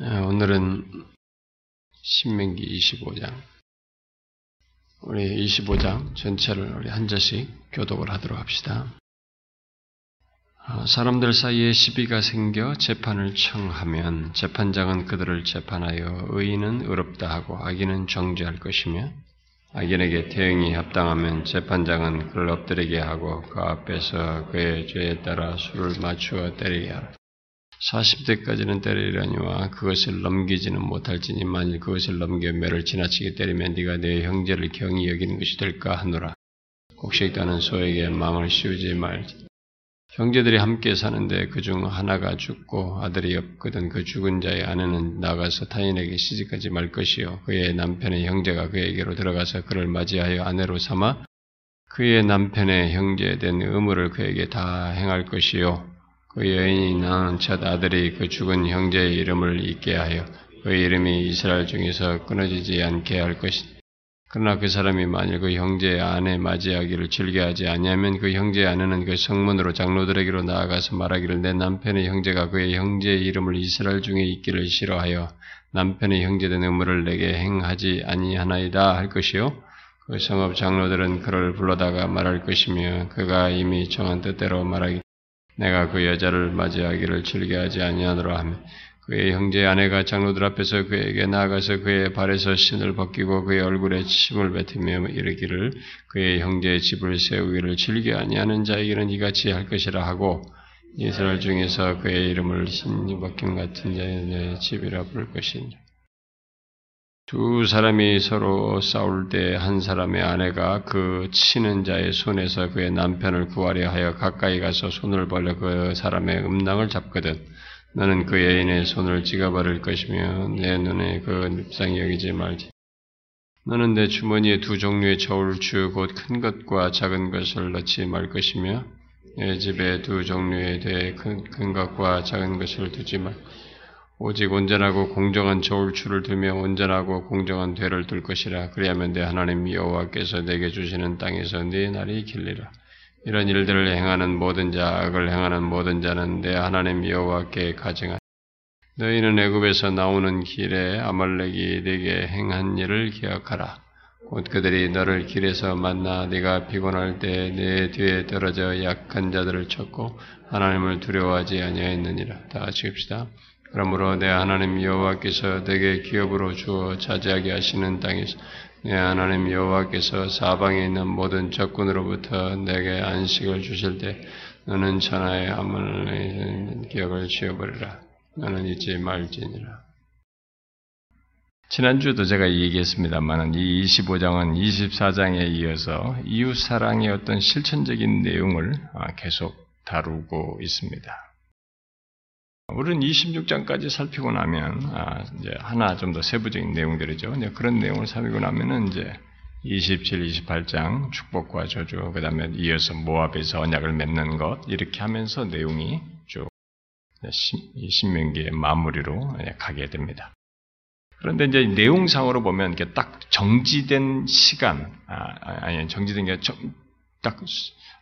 네, 오늘은 신명기 25장. 우리 25장 전체를 우리 한 절씩 교독을 하도록 합시다. 아, 사람들 사이에 시비가 생겨 재판을 청하면 재판장은 그들을 재판하여 의인은 의롭다 하고 악인은 정죄할 것이며 악인에게 대응이 합당하면 재판장은 그를 엎드리게 하고 그 앞에서 그의 죄에 따라 수를 맞추어 때리게 하라. 40대까지는 때리려니와 그것을 넘기지는 못할지니 만일 그것을 넘겨 매를 지나치게 때리면 네가 내 형제를 경히 여기는 것이 될까 하노라. 곡식다는 소에게 마음을 씌우지 말지. 형제들이 함께 사는데 그 중 하나가 죽고 아들이 없거든 그 죽은 자의 아내는 나가서 타인에게 시집하지 말 것이요 그의 남편의 형제가 그에게로 들어가서 그를 맞이하여 아내로 삼아 그의 남편의 형제에 된 의무를 그에게 다 행할 것이요 그 여인이 낳은 첫 아들이 그 죽은 형제의 이름을 잊게 하여 그 이름이 이스라엘 중에서 끊어지지 않게 할 것이니 그러나 그 사람이 만일 그 형제의 아내 맞이하기를 즐겨하지 아니하면 그 형제의 아내는 그 성문으로 장로들에게로 나아가서 말하기를 내 남편의 형제가 그의 형제의 이름을 이스라엘 중에 있기를 싫어하여 남편의 형제된 의무를 내게 행하지 아니하나이다 할 것이요. 그 성읍 장로들은 그를 불러다가 말할 것이며 그가 이미 정한 뜻대로 말하기 내가 그 여자를 맞이하기를 즐겨하지 아니하노라 하며 그의 형제의 아내가 장로들 앞에서 그에게 나아가서 그의 발에서 신을 벗기고 그의 얼굴에 침을 뱉으며 이르기를 그의 형제의 집을 세우기를 즐겨 아니하는 자에게는 이같이 할 것이라 하고 이스라엘 중에서 그의 이름을 신이 벗김 같은 자의 집이라 부를 것이니 두 사람이 서로 싸울 때 한 사람의 아내가 그 치는 자의 손에서 그의 남편을 구하려 하여 가까이 가서 손을 벌려 그 사람의 음낭을 잡거든 너는 그 여인의 손을 찍어버릴 것이며 내 눈에 그 밉상이 여기지 말지. 너는 내 주머니에 두 종류의 저울추 곧 큰 것과 작은 것을 넣지 말 것이며 내 집에 두 종류에 대해 큰, 큰 것과 작은 것을 두지 말. 오직 온전하고 공정한 저울추를 두며 온전하고 공정한 되를 둘 것이라. 그리하면 내 하나님 여호와께서 내게 주시는 땅에서 네 날이 길리라. 이런 일들을 행하는 모든 자, 악을 행하는 모든 자는 내 하나님 여호와께 가증하. 너희는 애굽에서 나오는 길에 아말렉이 네게 행한 일을 기억하라. 곧 그들이 너를 길에서 만나 네가 피곤할 때내 뒤에 떨어져 약한 자들을 쳤고 하나님을 두려워하지 아니하였느니라. 다 같이 합시다. 그러므로 내 하나님 여호와께서 내게 기업으로 주어 차지하게 하시는 땅에서 내 하나님 여호와께서 사방에 있는 모든 적군으로부터 내게 안식을 주실 때 너는 천하의 아말렉 기억을 지어버리라. 너는 잊지 말지니라. 지난주도 제가 얘기했습니다만 이 25장은 24장에 이어서 이웃 사랑의 어떤 실천적인 내용을 계속 다루고 있습니다. 우리는 26장까지 살피고 나면 아, 이제 하나 좀 더 세부적인 내용들이죠. 그런 내용을 살피고 나면은 이제 27, 28장 축복과 저주, 그 다음에 이어서 모압에서 언약을 맺는 것 이렇게 하면서 내용이 쭉 신명기의 마무리로 가게 됩니다. 그런데 이제 내용상으로 보면 이게 딱 정지된 시간, 아, 아니 정지된 게딱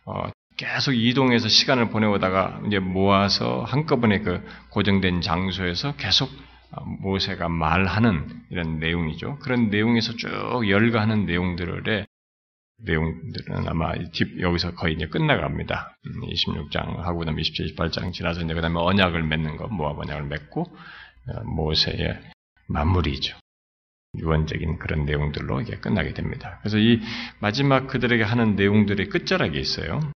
어, 계속 이동해서 시간을 보내오다가 이제 모아서 한꺼번에 그 고정된 장소에서 계속 모세가 말하는 이런 내용이죠. 그런 내용에서 쭉 열거하는 내용들의 내용들은 아마 여기서 거의 이제 끝나갑니다. 26장 하고 그다음에 27, 28장 지나서 이제 그다음에 언약을 맺는 거, 모압 언약을 맺고 어, 모세의 마무리죠. 유언적인 그런 내용들로 이게 끝나게 됩니다. 그래서 이 마지막 그들에게 하는 내용들의 끝자락에 있어요.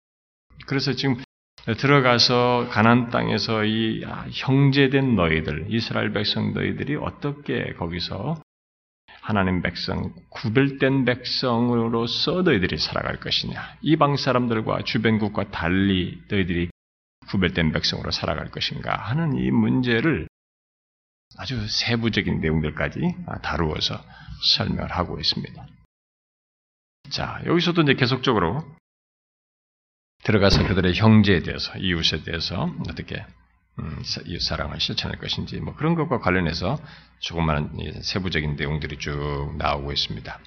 그래서 지금 들어가서 가난 땅에서 이 형제된 너희들, 이스라엘 백성 너희들이 어떻게 거기서 하나님 백성, 구별된 백성으로서 너희들이 살아갈 것이냐. 이방 사람들과 주변국과 달리 너희들이 구별된 백성으로 살아갈 것인가 하는 이 문제를 아주 세부적인 내용들까지 다루어서 설명을 하고 있습니다. 자, 여기서도 이제 계속적으로 들어가서 그들의 형제에 대해서, 이웃에 대해서 어떻게 음, 이웃 사랑을 실천할 것인지 뭐 그런 것과 관련해서 조그마한 세부적인 내용들이 쭉 나오고 있습니다.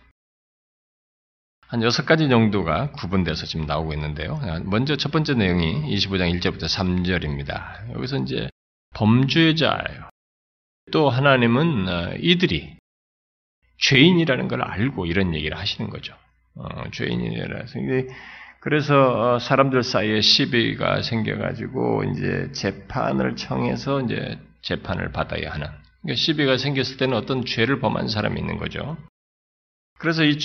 한 여섯 가지 정도가 구분돼서 지금 나오고 있는데요. 먼저 첫 번째 내용이 25장 1절부터 3절입니다. 여기서 이제 범죄자예요. 또 하나님은 어, 이들이 죄인이라는 걸 알고 이런 얘기를 하시는 거죠. 어, 죄인이라서. 그래서 어, 사람들 사이에 시비가 생겨가지고 이제 재판을 청해서 이제 재판을 받아야 하는. 그러니까 시비가 생겼을 때는 어떤 죄를 범한 사람이 있는 거죠. 그래서 이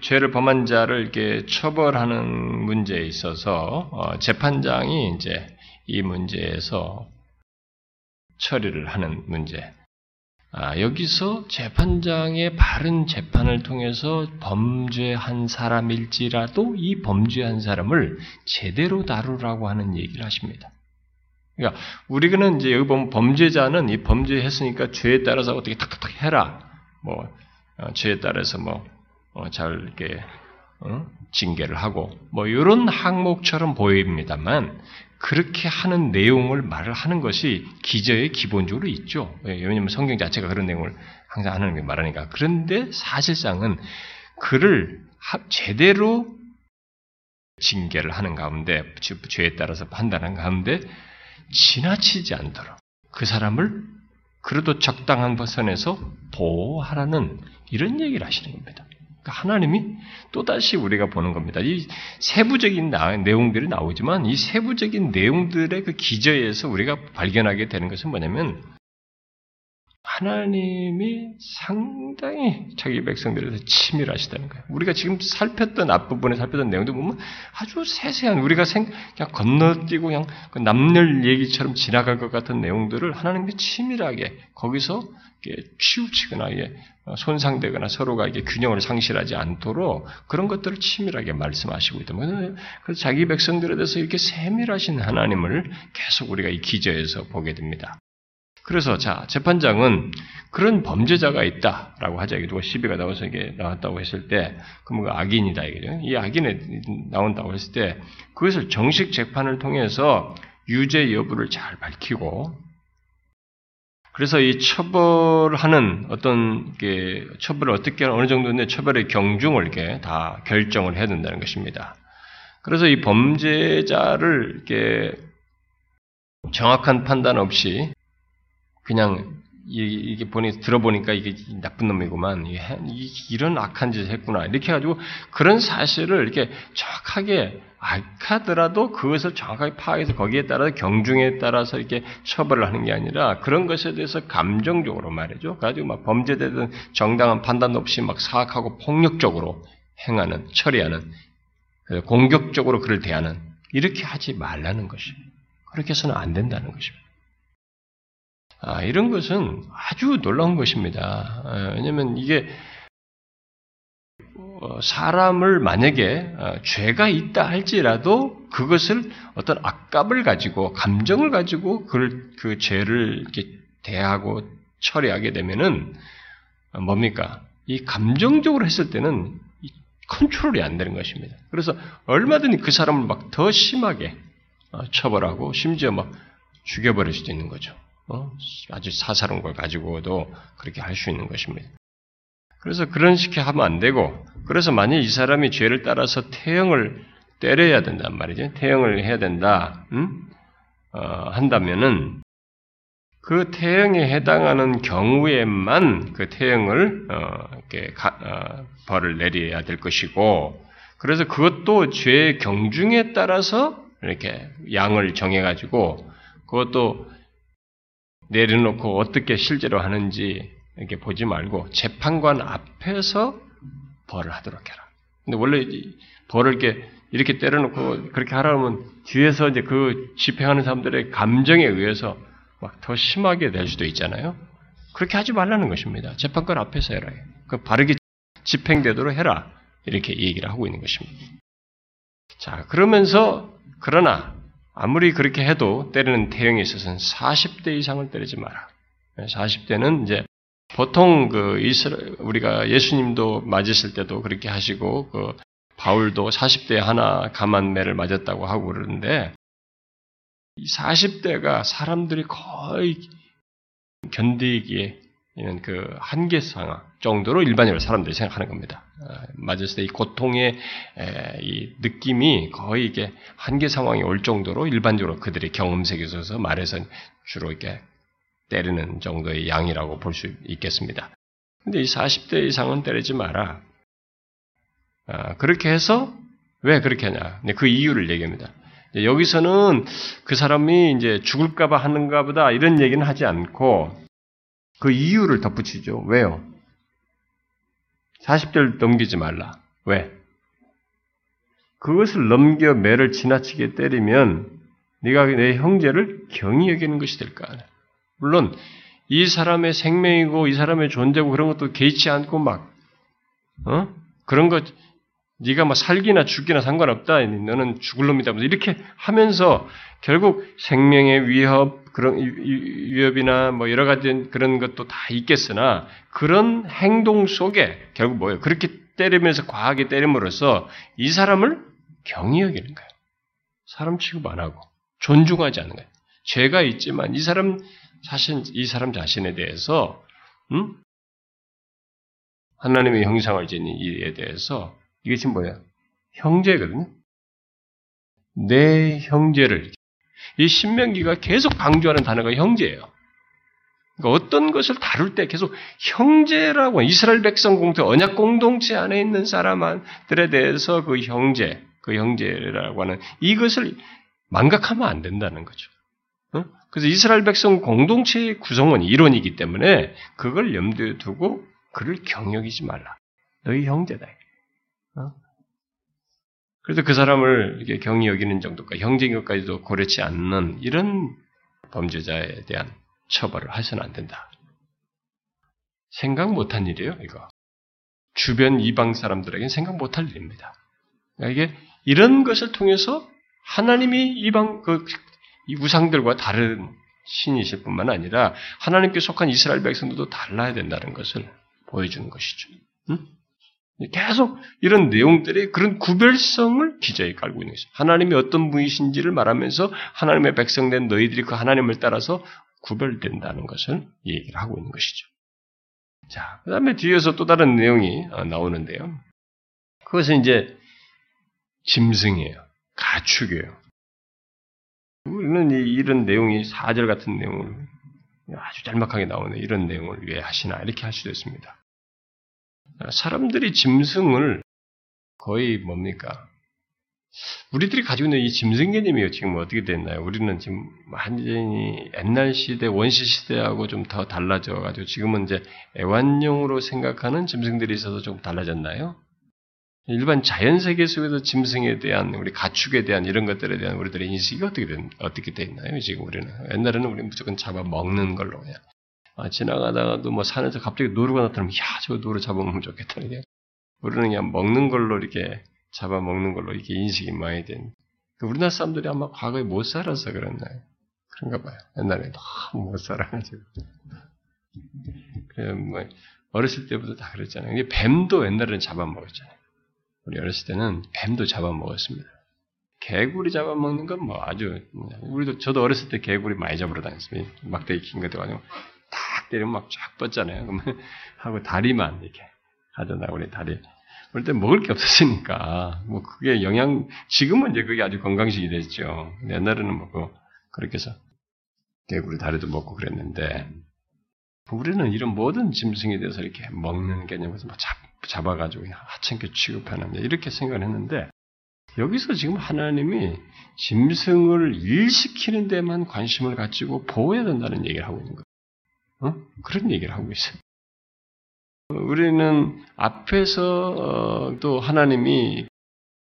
죄를 범한 자를 이렇게 처벌하는 문제에 있어서 어, 재판장이 이제 이 문제에서 처리를 하는 문제. 아, 여기서 재판장의 바른 재판을 통해서 범죄한 사람일지라도 이 범죄한 사람을 제대로 다루라고 하는 얘기를 하십니다. 그러니까 우리는 이제 여기 보면 범죄자는 이 범죄했으니까 죄에 따라서 어떻게 탁탁탁 해라. 뭐 어, 죄에 따라서 뭐잘 어, 이렇게 어? 징계를 하고 뭐 이런 항목처럼 보입니다만 그렇게 하는 내용을 말을 하는 것이 기저에 기본적으로 있죠. 예, 왜냐하면 성경 자체가 그런 내용을 항상 게 말하니까. 그런데 사실상은 그를 제대로 징계를 하는 가운데, 죄에 따라서 판단하는 가운데 지나치지 않도록 그 사람을 그래도 적당한 선에서 보호하라는 이런 얘기를 하시는 겁니다. 그러니까 하나님이 또다시 우리가 보는 겁니다. 이 세부적인 내용들이 나오지만 이 세부적인 내용들의 그 기저에서 우리가 발견하게 되는 것은 뭐냐면 하나님이 상당히 자기 백성들에 대해서 치밀하시다는 거예요. 우리가 지금 살폈던 앞부분에 살폈던 내용도 보면 아주 세세한 우리가 생, 그냥 건너뛰고 그냥 그 남녀 얘기처럼 지나갈 것 같은 내용들을 하나님이 치밀하게 거기서 치우치거나 손상되거나 서로가 이게 균형을 상실하지 않도록 그런 것들을 치밀하게 말씀하시고 있다. 그래서 자기 백성들에 대해서 이렇게 세밀하신 하나님을 계속 우리가 이 기저에서 보게 됩니다. 그래서 자 재판장은 그런 범죄자가 있다라고 하자 이게 누가 시비가 나와서 이게 나왔다고 했을 때 그럼 그 악인이다 이게죠. 이 악인에 나온다고 했을 때 그것을 정식 재판을 통해서 유죄 여부를 잘 밝히고 그래서 이 처벌하는 어떤 게 처벌을 어떻게 어느 정도인데 처벌의 경중을 이렇게 다 결정을 해야 된다는 것입니다. 그래서 이 범죄자를 이렇게 정확한 판단 없이 그냥 이게 보니 들어보니까 이게 나쁜 놈이구만 이런 악한 짓을 했구나 이렇게 해가지고 그런 사실을 이렇게 정확하게 악하더라도 그것을 정확하게 파악해서 거기에 따라서 경중에 따라서 이렇게 처벌을 하는 게 아니라 그런 것에 대해서 감정적으로 말이죠. 가지고 막 범죄되든 정당한 판단 없이 막 사악하고 폭력적으로 행하는 처리하는 공격적으로 그를 대하는 이렇게 하지 말라는 것입니다. 그렇게 해서는 안 된다는 것입니다. 아, 이런 것은 아주 놀라운 것입니다. 아, 왜냐하면 이게 어, 사람을 만약에 어, 죄가 있다 할지라도 그것을 어떤 악감을 가지고 감정을 가지고 그걸 그 죄를 이렇게 대하고 처리하게 되면은 뭡니까? 이 감정적으로 했을 때는 컨트롤이 안 되는 것입니다. 그래서 얼마든지 그 사람을 막 더 심하게 어, 처벌하고 심지어 막 죽여버릴 수도 있는 거죠. 어? 아주 사사로운 걸 가지고도 그렇게 할 수 있는 것입니다. 그래서 그런 식으로 하면 안 되고, 그래서 만약 이 사람이 죄를 따라서 태형을 때려야 된단 말이죠. 태형을 해야 된다, 음? 어, 한다면은, 그 태형에 해당하는 경우에만 그 태형을, 어, 이렇게 가, 어, 벌을 내려야 될 것이고, 그래서 그것도 죄의 경중에 따라서 이렇게 양을 정해가지고, 그것도 내려놓고 어떻게 실제로 하는지 이렇게 보지 말고 재판관 앞에서 벌을 하도록 해라. 근데 원래 벌을 이렇게 이렇게 때려놓고 그렇게 하라면 뒤에서 이제 그 집행하는 사람들의 감정에 의해서 막 더 심하게 될 수도 있잖아요. 그렇게 하지 말라는 것입니다. 재판관 앞에서 해라. 그 바르게 집행되도록 해라. 이렇게 얘기를 하고 있는 것입니다. 자, 그러면서 그러나 아무리 그렇게 해도 때리는 태형에 있어서는 40대 이상을 때리지 마라. 40대는 이제 보통 그 이스라 우리가 예수님도 맞으실 때도 그렇게 하시고 그 바울도 40대 하나 가만매를 맞았다고 하고 그러는데 이 40대가 사람들이 거의 견디기에 있는 그 한계 상황 정도로 일반적으로 사람들이 생각하는 겁니다. 어, 맞았을 때 이 고통의 이 느낌이 거의 이게 한계 상황이 올 정도로 일반적으로 그들의 경험 세계에서 말해서 주로 이렇게 때리는 정도의 양이라고 볼 수 있겠습니다. 근데 이 40대 이상은 때리지 마라. 아, 그렇게 해서 왜 그렇게 하냐? 네, 그 이유를 얘기합니다. 여기서는 그 사람이 이제 죽을까봐 하는가 보다 이런 얘기는 하지 않고 그 이유를 덧붙이죠. 왜요? 40대를 넘기지 말라. 왜? 그것을 넘겨 매를 지나치게 때리면 네가 내 형제를 경히 여기는 것이 될까? 물론 이 사람의 생명이고 이 사람의 존재고 그런 것도 개의치 않고 막 어? 그런 것 네가 뭐 살기나 죽기나 상관없다. 너는 죽을 놈이다. 이렇게 하면서 결국 생명의 위협 그런 위협이나 뭐 여러 가지 그런 것도 다 있겠으나 그런 행동 속에 결국 뭐예요? 그렇게 때리면서 과하게 때림으로써 이 사람을 경히 여기는 거예요. 사람 취급 안 하고 존중하지 않는 거예요. 죄가 있지만 이 사람 자신 이 사람 자신에 대해서 음? 하나님의 형상을 지닌 이에 대해서 지금 뭐야? 형제거든요. 내 형제를 이 신명기가 계속 강조하는 단어가 형제예요. 그러니까 어떤 것을 다룰 때 계속 형제라고 이스라엘 백성 공동 언약 공동체 안에 있는 사람들에 대해서 그 형제, 그 형제라고 하는 이것을 망각하면 안 된다는 거죠. 어? 그래서 이스라엘 백성 공동체의 구성원이 이론이기 때문에 그걸 염두에 두고 그를 경역이지 말라. 너희 형제다. 어? 그래서 그 사람을 이렇게 경히 여기는 정도까지 형제인것까지도 고려치 않는 이런 범죄자에 대한 처벌을 해서는 안 된다. 생각 못한 일이에요, 이거. 주변 이방 사람들에게는 생각 못할 일입니다. 그러니까 이게 이런 것을 통해서 하나님이 이방 그 우상들과 다른 신이실 뿐만 아니라 하나님께 속한 이스라엘 백성들도 달라야 된다는 것을 보여주는 것이죠. 응? 계속 이런 내용들이 그런 구별성을 기저에 깔고 있는 것이죠. 하나님이 어떤 분이신지를 말하면서 하나님의 백성된 너희들이 그 하나님을 따라서 구별된다는 것을 얘기를 하고 있는 것이죠. 자, 그 다음에 뒤에서 또 다른 내용이 어, 나오는데요. 그것은 이제 짐승이에요. 가축이에요. 우리는 이런 내용이 사절 같은 내용을 아주 짤막하게 나오는 이런 내용을 왜 하시나 이렇게 할 수도 있습니다. 사람들이 짐승을 거의 뭡니까? 우리들이 가지고 있는 이 짐승 개념이 지금 어떻게 됐나요? 우리는 지금 완전히 옛날 시대, 원시 시대하고 좀 더 달라져가지고 지금은 이제 애완용으로 생각하는 짐승들이 있어서 좀 달라졌나요? 일반 자연 세계 속에서 짐승에 대한 우리 가축에 대한 이런 것들에 대한 우리들의 인식이 어떻게 된 어떻게 돼 있나요? 지금 우리는 옛날에는 우리 무조건 잡아 먹는 걸로 그냥 아, 지나가다가도 뭐 산에서 갑자기 노루가 나타나면 야 저거 노루 잡아먹으면 좋겠다 이게 우리는 그냥 먹는 걸로 이렇게 잡아먹는 걸로 이렇게 인식이 많이 된그 우리나라 사람들이 아마 과거에 못 살아서 그랬나요? 그런가 봐요. 옛날에 너무 못 살아가지고 그래 뭐 어렸을 때부터 다 그랬잖아요. 뱀도 옛날에는 잡아먹었잖아요. 우리 어렸을 때는 뱀도 잡아먹었습니다. 개구리 잡아먹는 건 뭐 아주 우리도 저도 어렸을 때 개구리 많이 잡으러 다녔습니다. 막대기 긴 것도 탁 때리면 막 쫙 뻗잖아요. 그러면 하고 다리만 이렇게 하잖아 우리 다리. 그럴 때 먹을 게 없었으니까 뭐 그게 영양 지금은 이제 그게 아주 건강식이 됐죠. 옛날에는 뭐 그렇게 해서 개구리 다리도 먹고 그랬는데 우리는 이런 모든 짐승에 대해서 이렇게 먹는 개념에서 뭐 잡, 잡아가지고 하찮게 취급하는 이렇게 생각을 했는데 여기서 지금 하나님이 짐승을 일시키는 데만 관심을 가지고 보호해야 된다는 얘기를 하고 있는 거예요. 어? 그런 얘기를 하고 있어요. 우리는 앞에서 어, 또 하나님이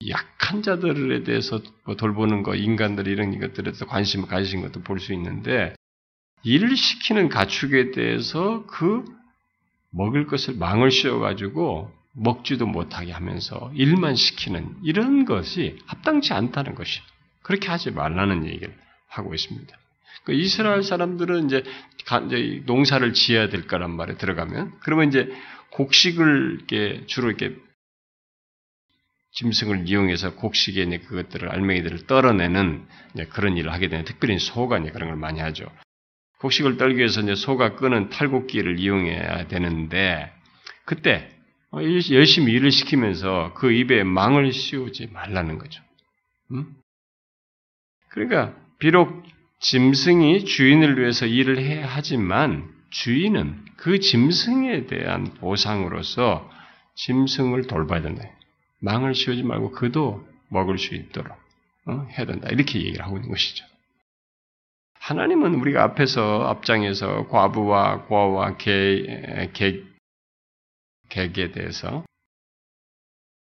약한 자들에 대해서 뭐 돌보는 거, 인간들 이런 것들에 대해서 관심을 가지신 것도 볼 수 있는데 일을 시키는 가축에 대해서 그 먹을 것을 망을 씌워가지고 먹지도 못하게 하면서 일만 시키는 이런 것이 합당치 않다는 것이 그렇게 하지 말라는 얘기를 하고 있습니다. 그 이스라엘 사람들은 이제 농사를 지어야 될 거란 말에 들어가면 그러면 이제 곡식을 이렇게 주로 이렇게 짐승을 이용해서 곡식에 있는 그것들을 알맹이들을 떨어내는 그런 일을 하게 되는 특별히 소가 이제 그런 걸 많이 하죠. 곡식을 떨기 위해서 이제 소가 끄는 탈곡기를 이용해야 되는데 그때 열심히 일을 시키면서 그 입에 망을 씌우지 말라는 거죠. 음? 그러니까 비록 짐승이 주인을 위해서 일을 해야 하지만 주인은 그 짐승에 대한 보상으로서 짐승을 돌봐야 된다. 망을 씌우지 말고 그도 먹을 수 있도록 어? 해야 된다. 이렇게 얘기를 하고 있는 것이죠. 하나님은 우리가 앞에서 앞장에서 과부와 고아와 개, 개, 객에 대해서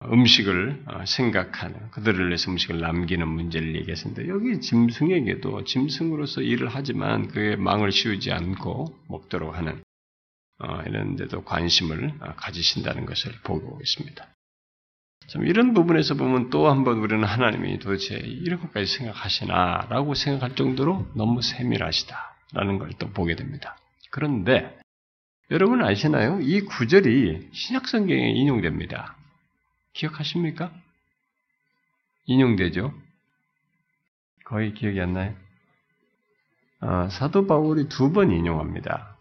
음식을 어, 생각하는 그들을 위해서 음식을 남기는 문제를 얘기했습니다. 여기 짐승에게도 짐승으로서 일을 하지만 그의 망을 씌우지 않고 먹도록 하는 어, 이런 데도 관심을 어, 가지신다는 것을 보고 있습니다. 참 이런 부분에서 보면 또 한 번 우리는 하나님이 도대체 이런 것까지 생각하시나라고 생각할 정도로 너무 세밀하시다라는 걸 또 보게 됩니다. 그런데 여러분 아시나요? 이 구절이 신약 성경에 인용됩니다. 기억하십니까? 인용되죠? 거의 기억이 안 나요? 아, 사도 바울이 두 번 인용합니다.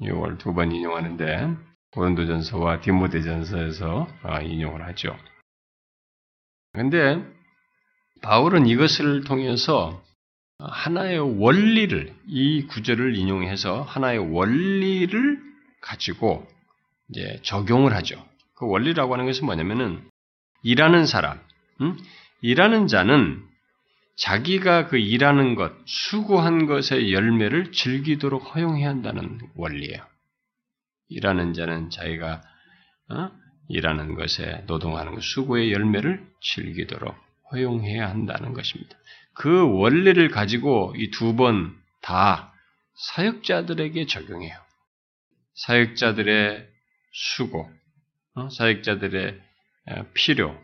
6월 두번 인용하는데 고린도전서와 디모데전서에서 아, 인용을 하죠. 근데 바울은 이것을 통해서 하나의 원리를 이 구절을 인용해서 하나의 원리를 가지고 이제 적용을 하죠. 그 원리라고 하는 것은 뭐냐면은 일하는 사람, 음? 일하는 자는 자기가 그 일하는 것, 수고한 것의 열매를 즐기도록 허용해야 한다는 원리예요. 일하는 자는 자기가 어? 일하는 것에 노동하는 것, 수고의 열매를 즐기도록 허용해야 한다는 것입니다. 그 원리를 가지고 이 두 번 다 사역자들에게 적용해요. 사역자들의 수고, 어? 사역자들의 필요,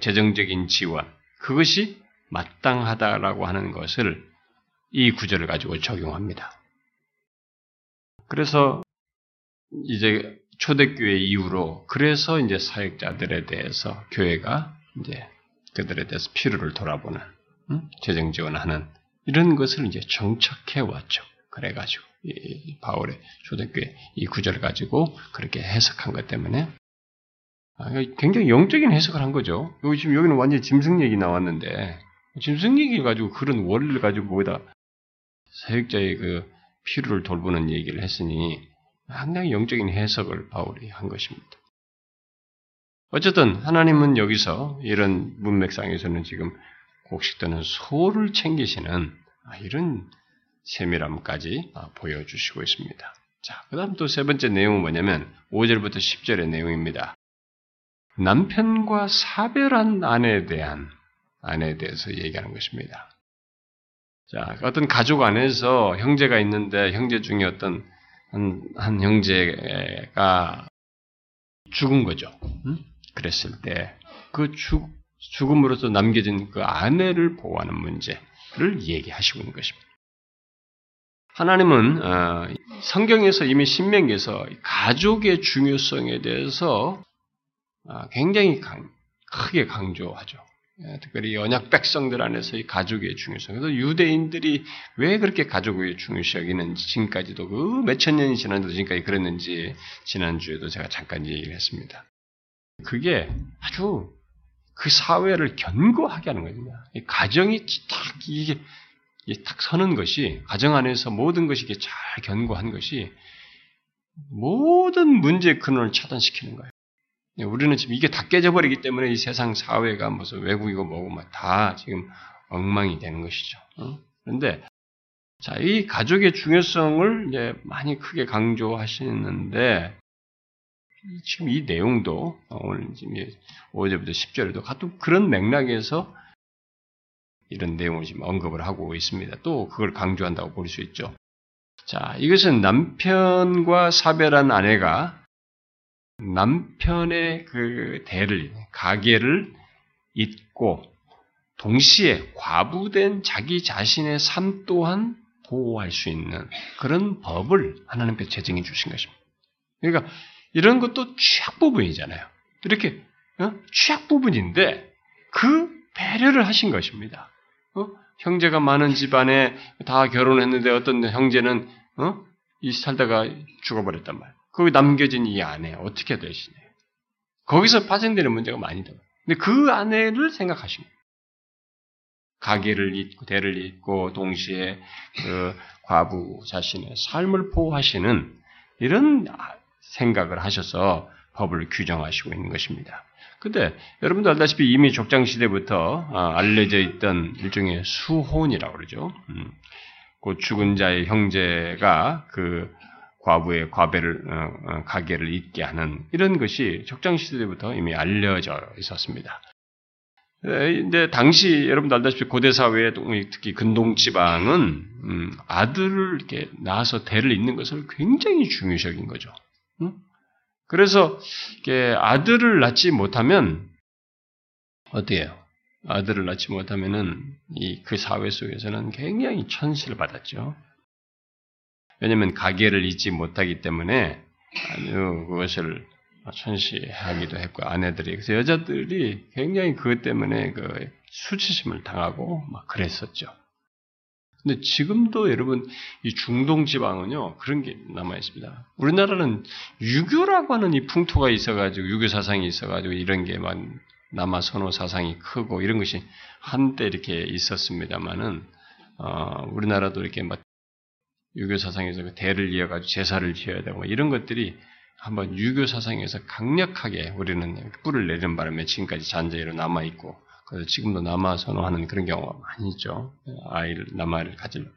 재정적인 지원, 그것이 마땅하다라고 하는 것을 이 구절을 가지고 적용합니다. 그래서 이제 초대교회 이후로 그래서 이제 사역자들에 대해서 교회가 이제 그들에 대해서 필요를 돌아보는 음? 재정 지원하는 이런 것을 이제 정착해 왔죠. 그래가지고 이 바울의 초대교회 이 구절을 가지고 그렇게 해석한 것 때문에 아, 굉장히 영적인 해석을 한 거죠. 여기 지금 여기는 완전 짐승 얘기 나왔는데 짐승 얘기 가지고 그런 원리를 가지고 거기다 사역자의 그 필요를 돌보는 얘기를 했으니 상당히 영적인 해석을 바울이 한 것입니다. 어쨌든 하나님은 여기서 이런 문맥상에서는 지금 곡식되는 소를 챙기시는 이런 세밀함까지 보여주시고 있습니다. 자, 그 다음 또 세 번째 내용은 뭐냐면 5절부터 10절의 내용입니다. 남편과 사별한 아내에 대한 아내에 대해서 얘기하는 것입니다. 자, 어떤 가족 안에서 형제가 있는데 형제 중에 어떤 한, 한 형제가 죽은 거죠. 응? 그랬을 때 그 죽음으로서 남겨진 그 아내를 보호하는 문제를 얘기하시고 있는 것입니다. 하나님은 어, 성경에서 이미 신명기에서 가족의 중요성에 대해서 어, 굉장히 강, 크게 강조하죠. 예, 특별히 언약 백성들 안에서 이 가족의 중요성. 그래서 유대인들이 왜 그렇게 가족의 중요시 여기는지 지금까지도 그 몇천 년이 지났는데도 지금까지 그랬는지 지난주에도 제가 잠깐 얘기를 했습니다. 그게 아주 그 사회를 견고하게 하는 거입니다. 가정이 딱 이게 딱 서는 것이 가정 안에서 모든 것이 잘 견고한 것이 모든 문제의 근원을 차단시키는 거예요. 예, 우리는 지금 이게 다 깨져버리기 때문에 이 세상 사회가 무슨 외국이고 뭐고 다 지금 엉망이 되는 것이죠. 어? 그런데 자, 이 가족의 중요성을 이제 많이 크게 강조하시는데 지금 이 내용도 오늘 지금 5절부터 10절에도 같은 그런 맥락에서 이런 내용을 지금 언급을 하고 있습니다. 또 그걸 강조한다고 볼 수 있죠. 자, 이것은 남편과 사별한 아내가 남편의 그 대를, 가계를 잇고 동시에 과부된 자기 자신의 삶 또한 보호할 수 있는 그런 법을 하나님께 제정해 주신 것입니다. 그러니까 이런 것도 취약 부분이잖아요. 이렇게 어? 취약 부분인데 그 배려를 하신 것입니다. 어? 형제가 많은 집안에 다 결혼했는데 어떤 형제는 어? 이 살다가 죽어버렸단 말이에요. 거기 남겨진 이 아내 어떻게 되시냐. 거기서 파생되는 문제가 많이 돼. 근데 그 아내를 생각하십니다. 가게를 잇고 대를 잇고 동시에 그 과부 자신의 삶을 보호하시는 이런 생각을 하셔서 법을 규정하시고 있는 것입니다. 근데 여러분도 알다시피 이미 족장 시대부터 아, 알려져 있던 일종의 수혼이라고 그러죠. 음, 그 죽은 자의 형제가 그 과부의 과배를 어, 어, 가게를 잇게 하는 이런 것이 족장 시대부터 이미 알려져 있었습니다. 근데 당시 여러분도 알다시피 고대 사회에 특히 근동 지방은 음, 아들을 이렇게 낳아서 대를 잇는 것을 굉장히 중요시 여긴 거죠. 그래서 아들을 낳지 못하면 어때요? 아들을 낳지 못하면은 이 그 사회 속에서는 굉장히 천시를 받았죠. 왜냐하면 가계를 잊지 못하기 때문에 아주 그것을 천시하기도 했고 아내들이 그래서 여자들이 굉장히 그것 때문에 그 수치심을 당하고 막 그랬었죠. 근데 지금도 여러분 이 중동 지방은요 그런 게 남아 있습니다. 우리나라는 유교라고 하는 이 풍토가 있어가지고 유교 사상이 있어가지고 이런 게막 남아 선호 사상이 크고 이런 것이 한때 이렇게 있었습니다만은 어, 우리나라도 이렇게 막 유교 사상에서 그 대를 이어가지고 제사를 지어야 되고 이런 것들이 한번 유교 사상에서 강력하게 우리는 뿔을 내리는 바람에 지금까지 잔재로 남아 있고 그래서 지금도 남아 선호하는 그런 경우가 많이 있죠. 아이를 남아를 가질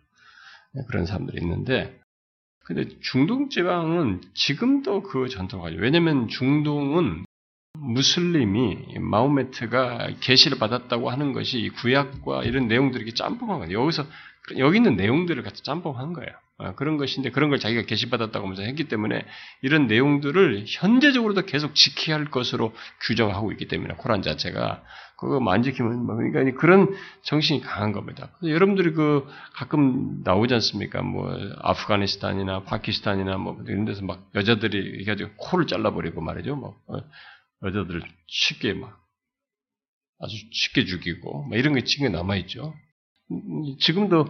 그런 사람들이 있는데 근데 중동 지방은 지금도 그 전통을 가지고 왜냐면 중동은 무슬림이 마호메트가 계시를 받았다고 하는 것이 구약과 이런 내용들이 짬뽕한 거예요. 여기서 여기 있는 내용들을 같이 짬뽕한 거예요. 아, 그런 것인데 그런 걸 자기가 계시받았다고 하면서 했기 때문에 이런 내용들을 현재적으로도 계속 지켜야 할 것으로 규정하고 있기 때문에 코란 자체가 그거 만지키면 뭐 그러니까 그런 정신이 강한 겁니다. 여러분들이 그 가끔 나오지 않습니까? 뭐 아프가니스탄이나 파키스탄이나 뭐 이런 데서 막 여자들이 해가지고 코를 잘라버리고 말이죠. 뭐 어, 여자들을 쉽게 막 아주 쉽게 죽이고 뭐 이런 게 지금 남아 있죠. 지금도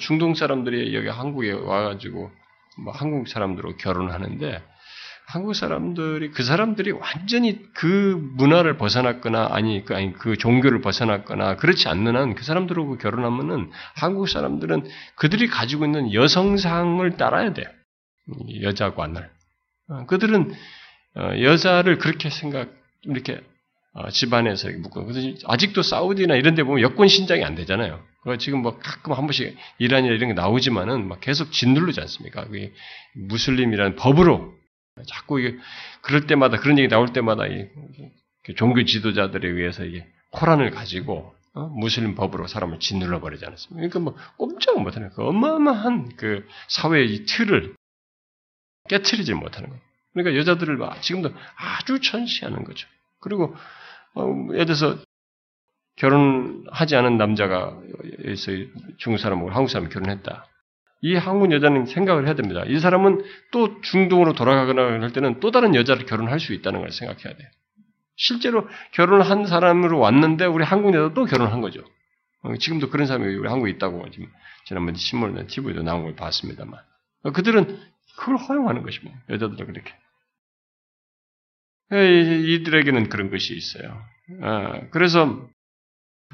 중동 사람들이 여기 한국에 와가지고 뭐 한국 사람들로 결혼하는데 한국 사람들이 그 사람들이 완전히 그 문화를 벗어났거나 아니 그 아니 그 종교를 벗어났거나 그렇지 않는 한 그 사람들하고 결혼하면은 한국 사람들은 그들이 가지고 있는 여성상을 따라야 돼 여자관을. 어, 그들은 어, 여자를 그렇게 생각 이렇게 어, 집안에서 그래서 아직도 사우디나 이런 데 보면 여권 신장이 안 되잖아요. 그 지금 뭐 가끔 한 번씩 이란이나 이런 게 나오지만은 막 계속 짓누르지 않습니까? 그게 무슬림이라는 법으로 자꾸 이게 그럴 때마다 그런 얘기 나올 때마다 이 종교 지도자들에 의해서 이게 코란을 가지고 어? 무슬림 법으로 사람을 짓눌러 버리지 않았습니까? 그러니까 뭐 꼼짝 못하는 그 어마어마한 그 사회의 이 틀을 깨트리지 못하는 거예요. 그러니까 여자들을 지금도 아주 천시하는 거죠. 그리고 어, 예를 들어서 결혼하지 않은 남자가 중국 사람하고 한국 사람 결혼했다. 이 한국 여자는 생각을 해야 됩니다. 이 사람은 또 중동으로 돌아가거나 할 때는 또 다른 여자를 결혼할 수 있다는 걸 생각해야 돼요. 실제로 결혼한 사람으로 왔는데 우리 한국 여자 또 결혼한 거죠. 어, 지금도 그런 사람이 우리 한국에 있다고 지금 지난번 신문이나 TV에도 나온 걸 봤습니다만 어, 그들은 그걸 허용하는 것입니다. 여자들은 그렇게. 이들에게는 그런 것이 있어요. 어, 그래서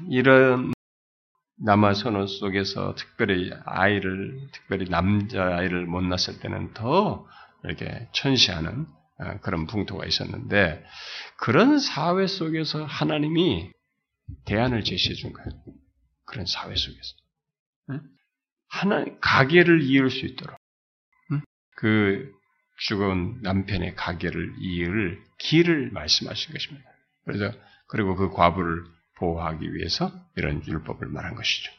이런 남아 선언 속에서 특별히 아이를, 특별히 남자 아이를 못 낳았을 때는 더 이렇게 천시하는 어, 그런 풍토가 있었는데, 그런 사회 속에서 하나님이 대안을 제시해 준 거예요. 그런 사회 속에서. 하나, 가게를 이을 수 있도록. 그 죽은 남편의 가게를 이을 길을 말씀하신 것입니다. 그래서, 그리고 그 과부를 보호하기 위해서 이런 율법을 말한 것이죠.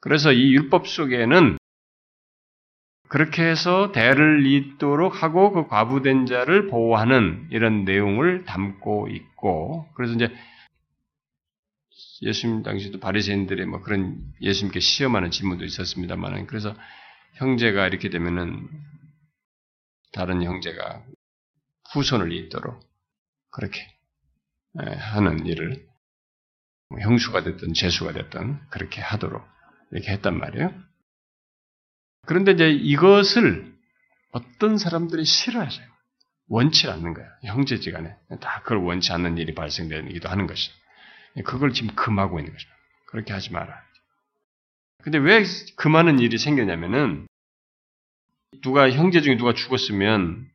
그래서 이 율법 속에는 그렇게 해서 대를 잇도록 하고 그 과부된 자를 보호하는 이런 내용을 담고 있고 그래서 이제 예수님 당시도 바리새인들의 뭐 그런 예수님께 시험하는 질문도 있었습니다만 그래서 형제가 이렇게 되면은 다른 형제가 후손을 잇도록 그렇게 하는 일을 뭐 형수가 됐든 재수가 됐든 그렇게 하도록 이렇게 했단 말이에요. 그런데 이제 이것을 어떤 사람들이 싫어하세요. 원치 않는 거예요. 형제지간에 다 그걸 원치 않는 일이 발생되기도 하는 것이. 그걸 지금 금하고 있는 것입니다. 그렇게 하지 마라. 근데 왜그 많은 일이 생겼냐면은 누가 형제 중에 누가 죽었으면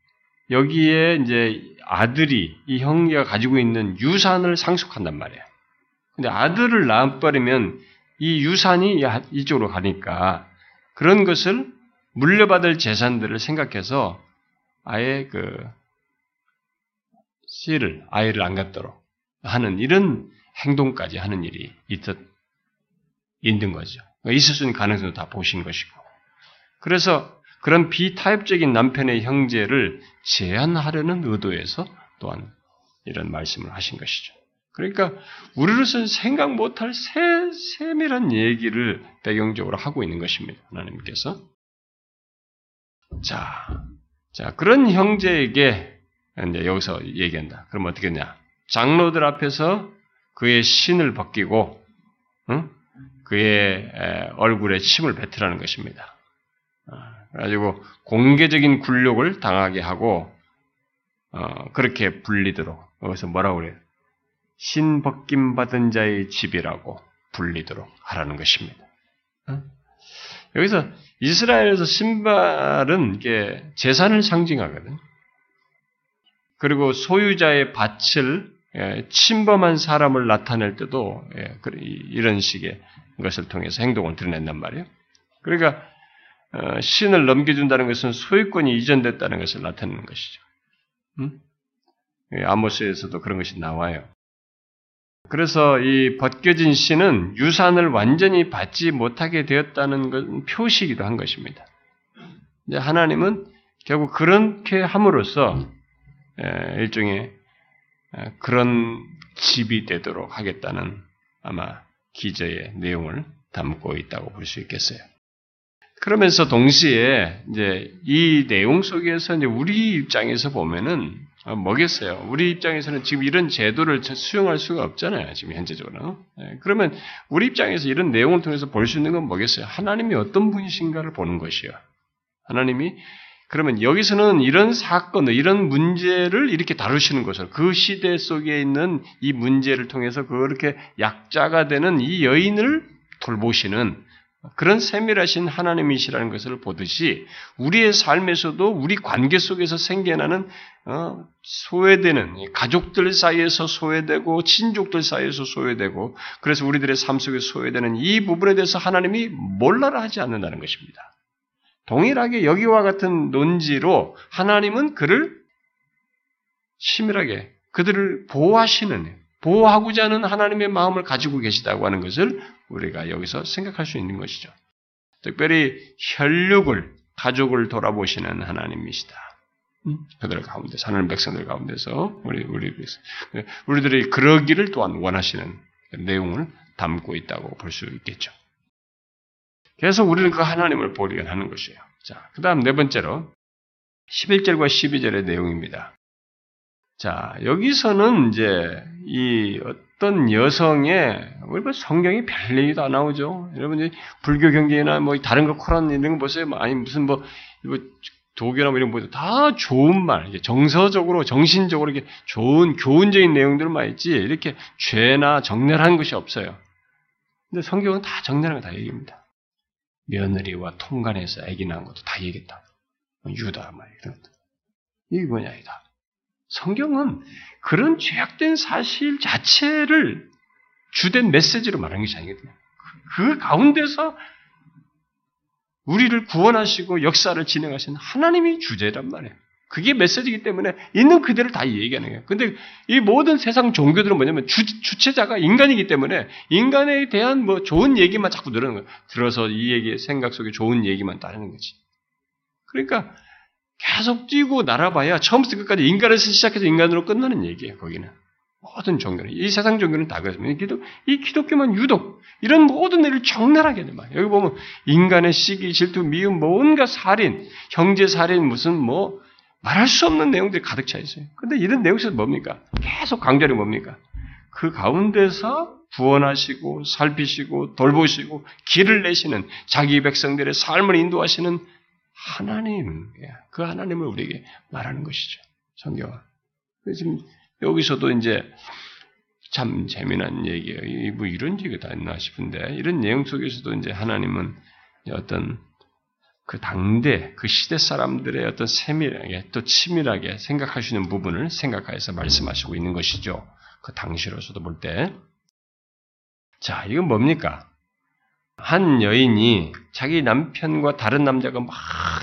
여기에 이제 아들이 이 형제가 가지고 있는 유산을 상속한단 말이에요. 근데 아들을 낳아버리면 이 유산이 이쪽으로 가니까 그런 것을 물려받을 재산들을 생각해서 아예 그 씨를 아이를 안 갖도록 하는 이런 행동까지 하는 일이 있었 있는 거죠. 있을 수 있는 가능성도 다 보신 것이고. 그래서 그런 비타협적인 남편의 형제를 제한하려는 의도에서 또한 이런 말씀을 하신 것이죠. 그러니까 우리로서는 생각 못할 세, 세밀한 얘기를 배경적으로 하고 있는 것입니다. 하나님께서. 자, 자 그런 형제에게 이제 여기서 얘기한다. 그럼 어떻게 했냐? 장로들 앞에서 그의 신을 벗기고 응? 그의 얼굴에 침을 뱉으라는 것입니다. 아, 그래가지고 공개적인 굴욕을 당하게 하고 어, 그렇게 불리도록 여기서 뭐라고 그래요? 신 벗김 받은 자의 집이라고 불리도록 하라는 것입니다. 어? 여기서 이스라엘에서 신발은 이게 재산을 상징하거든. 그리고 소유자의 밭을 예, 침범한 사람을 나타낼 때도 예, 이런 식의 것을 통해서 행동을 드러낸단 말이에요. 그러니까 어, 신을 넘겨준다는 것은 소유권이 이전됐다는 것을 나타내는 것이죠. 음? 예, 아모스에서도 그런 것이 나와요. 그래서 이 벗겨진 신은 유산을 완전히 받지 못하게 되었다는 것 표시이기도 한 것입니다. 하나님은 결국 그렇게 함으로써 일종의 그런 집이 되도록 하겠다는 아마 기저의 내용을 담고 있다고 볼 수 있겠어요. 그러면서 동시에 이제 이 내용 속에서 이제 우리 입장에서 보면은 아, 뭐겠어요? 우리 입장에서는 지금 이런 제도를 수용할 수가 없잖아요. 지금 현재적으로. 네, 그러면 우리 입장에서 이런 내용을 통해서 볼 수 있는 건 뭐겠어요? 하나님이 어떤 분이신가를 보는 것이요. 하나님이 그러면 여기서는 이런 사건, 이런 문제를 이렇게 다루시는 것을 그 시대 속에 있는 이 문제를 통해서 그렇게 약자가 되는 이 여인을 돌보시는 그런 세밀하신 하나님이시라는 것을 보듯이 우리의 삶에서도 우리 관계 속에서 생겨나는 어, 소외되는 가족들 사이에서 소외되고 친족들 사이에서 소외되고 그래서 우리들의 삶 속에 소외되는 이 부분에 대해서 하나님이 몰라라 하지 않는다는 것입니다. 동일하게 여기와 같은 논지로 하나님은 그를 치밀하게 그들을 보호하시는 보호하고자 하는 하나님의 마음을 가지고 계시다고 하는 것을 우리가 여기서 생각할 수 있는 것이죠. 특별히 혈육을 가족을 돌아보시는 하나님이시다. 음? 그들 가운데 사는 백성들 가운데서 우리 우리 우리들이 그러기를 또한 원하시는 내용을 담고 있다고 볼 수 있겠죠. 그래서 우리는 그 하나님을 보리게 하는 것이에요. 자, 그 다음 네 번째로 11절과 12절의 내용입니다. 자, 여기서는 이제 이 어떤 여성의 우리 뭐 성경이 별 얘기도 안 나오죠. 여러분 불교 경제나 뭐 다른 거 코란 이런 거 보세요. 뭐 아니 무슨 뭐, 뭐 도교나 뭐 이런 거다 좋은 말, 정서적으로 정신적으로 이렇게 좋은 교훈적인 내용들만 있지 이렇게 죄나 정렬한 것이 없어요. 근데 성경은 다 정렬한 거 다 얘기입니다. 며느리와 통간에서 아기 낳은 것도 다 얘기했다. 유다 말 이런 것도. 이게 뭐냐 이다. 성경은 그런 죄악된 사실 자체를 주된 메시지로 말하는 것이 아니거든요. 그 가운데서 우리를 구원하시고 역사를 진행하신 하나님이 주제란 말이에요. 그게 메시지이기 때문에 있는 그대로 다 얘기하는 거예요. 근데 이 모든 세상 종교들은 뭐냐면 주, 주체자가 인간이기 때문에 인간에 대한 뭐 좋은 얘기만 자꾸 늘어는 거예요. 들어서 이 얘기 생각 속에 좋은 얘기만 따르는 거지. 그러니까 계속 뛰고 날아봐야 처음부터 끝까지 인간에서 시작해서 인간으로 끝나는 얘기예요. 거기는 모든 종교는 이 세상 종교는 다 그렇습니다. 기독, 이 기독교만 유독 이런 모든 일을 적나라하게 말이에요. 여기 보면 인간의 시기, 질투, 미움, 뭔가 살인, 형제 살인, 무슨 뭐 말할 수 없는 내용들이 가득 차 있어요. 근데 이런 내용에서 뭡니까? 계속 강조하는 뭡니까? 그 가운데서 구원하시고 살피시고 돌보시고 길을 내시는 자기 백성들의 삶을 인도하시는 하나님, 그 하나님을 우리에게 말하는 것이죠. 성경은. 지금 여기서도 이제 참 재미난 얘기예요. 뭐 이런 얘기가 다 있나 싶은데 이런 내용 속에서도 이제 하나님은 어떤 그 당대 그 시대 사람들의 어떤 세밀하게 또 치밀하게 생각하시는 부분을 생각하여서 말씀하시고 있는 것이죠. 그 당시로서도 볼 때. 자, 이건 뭡니까? 한 여인이 자기 남편과 다른 남자가 막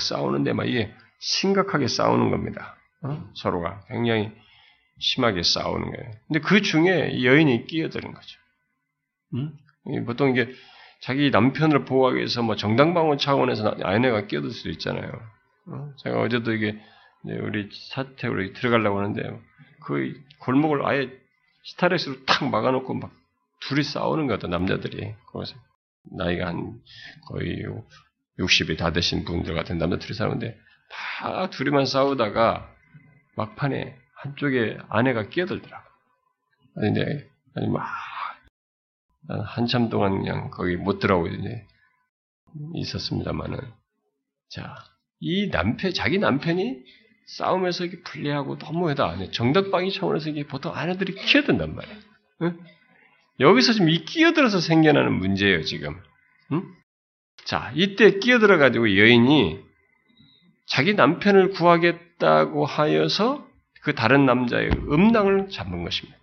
싸우는데 막 이게 심각하게 싸우는 겁니다. 어? 서로가 굉장히 심하게 싸우는 거예요. 근데 그 중에 여인이 끼어드는 거죠. 음? 보통 이게 자기 남편을 보호하기 위해서 뭐 정당방어 차원에서 아내가 끼어들 수도 있잖아요. 어? 제가 어제도 이게 우리 사택으로 들어가려고 하는데 그 골목을 아예 스타렉스로 탁 막아놓고 막 둘이 싸우는 것 같아 남자들이 거기서 나이가 한 거의 60이 다 되신 분들 같은 남자들이 싸우는데 다 둘이만 싸우다가 막판에 한쪽에 아내가 끼어들더라고. 아니, 네. 아니, 막, 한참 동안 그냥 거기 못 들어오고 있었습니다만은. 자, 이 남편, 자기 남편이 싸움에서 이게 불리하고 너무하다. 정답방위 차원에서 이게 보통 아내들이 끼어든단 말이에요. 응? 여기서 지금 이 끼어들어서 생겨나는 문제예요, 지금. 응? 자, 이때 끼어들어가지고 여인이 자기 남편을 구하겠다고 하여서 그 다른 남자의 음낭을 잡은 것입니다.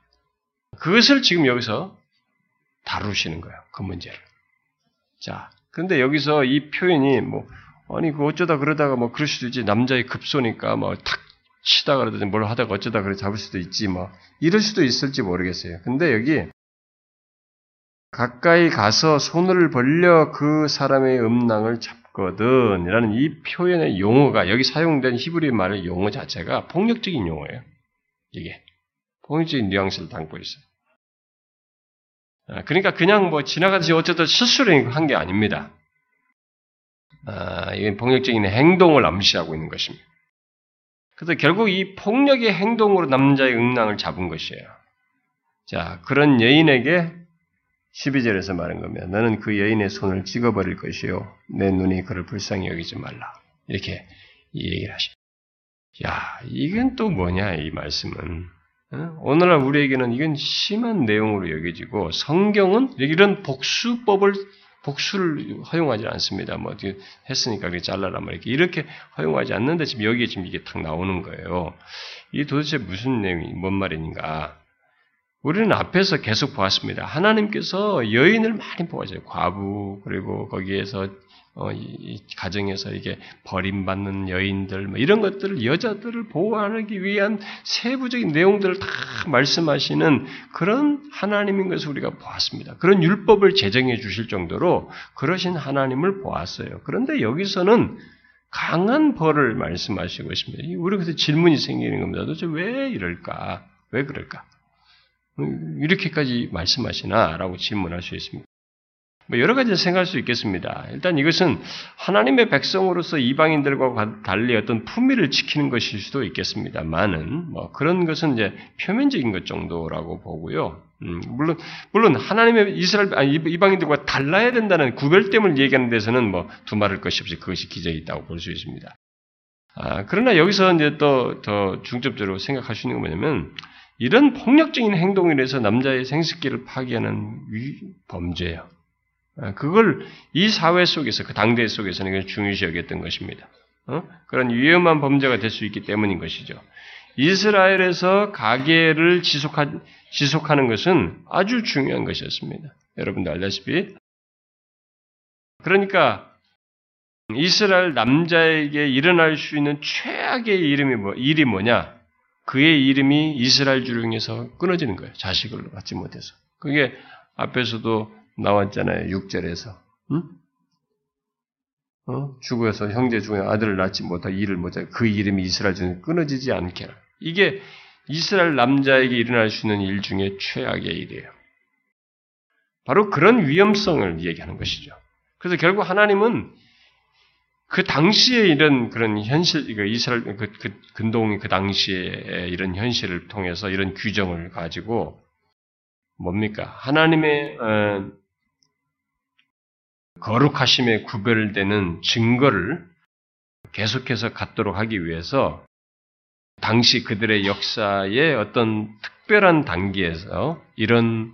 그것을 지금 여기서 다루시는 거예요. 그 문제를. 자, 그런데 여기서 이 표현이 뭐, 아니, 그 어쩌다 그러다가 뭐 그럴 수도 있지. 남자의 급소니까 뭐 탁 치다 그러든지 뭘 하다가 어쩌다 그래 잡을 수도 있지. 뭐, 이럴 수도 있을지 모르겠어요. 근데 여기 가까이 가서 손을 벌려 그 사람의 음낭을 잡거든. 이라는 이 표현의 용어가 여기 사용된 히브리 말의 용어 자체가 폭력적인 용어예요. 이게. 폭력적인 뉘앙스를 담고 있어요. 아, 그러니까 그냥 뭐 지나가듯이 어쨌든 실수를 한게 아닙니다. 아, 이건 폭력적인 행동을 암시하고 있는 것입니다. 그래서 결국 이 폭력의 행동으로 남자의 응낭을 잡은 것이에요. 자, 그런 여인에게 12절에서 말한 겁니다. 너는 그 여인의 손을 찍어버릴 것이요. 내 눈이 그를 불쌍히 여기지 말라. 이렇게 이 얘기를 하십니다. 야, 이건 또 뭐냐, 이 말씀은. 어? 오늘날 우리에게는 이건 심한 내용으로 여겨지고, 성경은 이런 복수법을, 복수를 허용하지 않습니다. 뭐, 했으니까 그게 잘라라, 뭐, 이렇게, 이렇게 허용하지 않는데 지금 여기에 지금 이게 탁 나오는 거예요. 이게 도대체 무슨 내용이, 뭔 말인가. 우리는 앞에서 계속 보았습니다. 하나님께서 여인을 많이 보아줘요. 과부, 그리고 거기에서, 어, 이, 가정에서 이게 버림받는 여인들, 뭐 이런 것들을, 여자들을 보호하기 위한 세부적인 내용들을 다 말씀하시는 그런 하나님인 것을 우리가 보았습니다. 그런 율법을 제정해 주실 정도로 그러신 하나님을 보았어요. 그런데 여기서는 강한 벌을 말씀하시고 있습니다. 우리 그래서 질문이 생기는 겁니다. 도대체 왜 이럴까? 왜 그럴까? 이렇게까지 말씀하시나? 라고 질문할 수 있습니다. 뭐 여러 가지 생각할 수 있겠습니다. 일단 이것은 하나님의 백성으로서 이방인들과 달리 어떤 품위를 지키는 것일 수도 있겠습니다만은 뭐 그런 것은 이제 표면적인 것 정도라고 보고요. 음, 물론 물론 하나님의 이스라엘 아니, 이방인들과 달라야 된다는 구별됨을 얘기하는 데서는 뭐 두말할 것이 없이 그것이 기저에 있다고 볼 수 있습니다. 아, 그러나 여기서 이제 또 더 중점적으로 생각할 수 있는 건 뭐냐면 이런 폭력적인 행동에 대해서 남자의 생식기를 파괴하는 범죄예요. 아, 그걸 이 사회 속에서 그 당대 속에서는 중요시 여겼던 것입니다. 어? 그런 위험한 범죄가 될 수 있기 때문인 것이죠. 이스라엘에서 가계를 지속하, 지속하는 것은 아주 중요한 것이었습니다. 여러분도 알다시피. 그러니까 이스라엘 남자에게 일어날 수 있는 최악의 이름이 뭐, 일이 뭐냐? 그의 이름이 이스라엘 주령에서 끊어지는 거예요. 자식을 갖지 못해서. 그게 앞에서도 나왔잖아요. 6절에서. 응? 어? 죽어서 형제 중에 아들을 낳지 못하고 일을 못하고 그 이름이 이스라엘 중에 끊어지지 않게. 이게 이스라엘 남자에게 일어날 수 있는 일 중에 최악의 일이에요. 바로 그런 위험성을 얘기하는 것이죠. 그래서 결국 하나님은 그 당시에 이런 그런 현실, 이스라엘, 그, 그 근동이 그 당시에 이런 현실을 통해서 이런 규정을 가지고 뭡니까? 하나님의 어, 거룩하심에 구별되는 증거를 계속해서 갖도록 하기 위해서 당시 그들의 역사에 어떤 특별한 단계에서 이런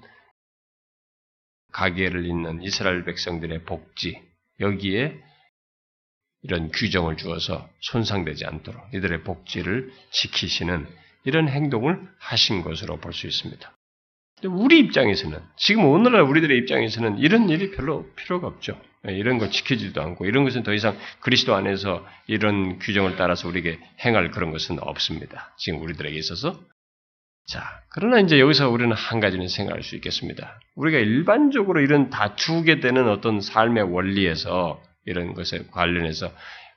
가계를 잇는 이스라엘 백성들의 복지 여기에 이런 규정을 주어서 손상되지 않도록 이들의 복지를 지키시는 이런 행동을 하신 것으로 볼 수 있습니다. 우리 입장에서는 지금 오늘날 우리들의 입장에서는 이런 일이 별로 필요가 없죠. 예, 이런 거 지키지도 않고 이런 것은 더 이상 그리스도 안에서 이런 규정을 따라서 우리에게 행할 그런 것은 없습니다. 지금 우리들에게 있어서 자 그러나 이제 여기서 우리는 한 가지는 생각할 수 있겠습니다. 우리가 일반적으로 이런 다투게 되는 어떤 삶의 원리에서 이런 것에 관련해서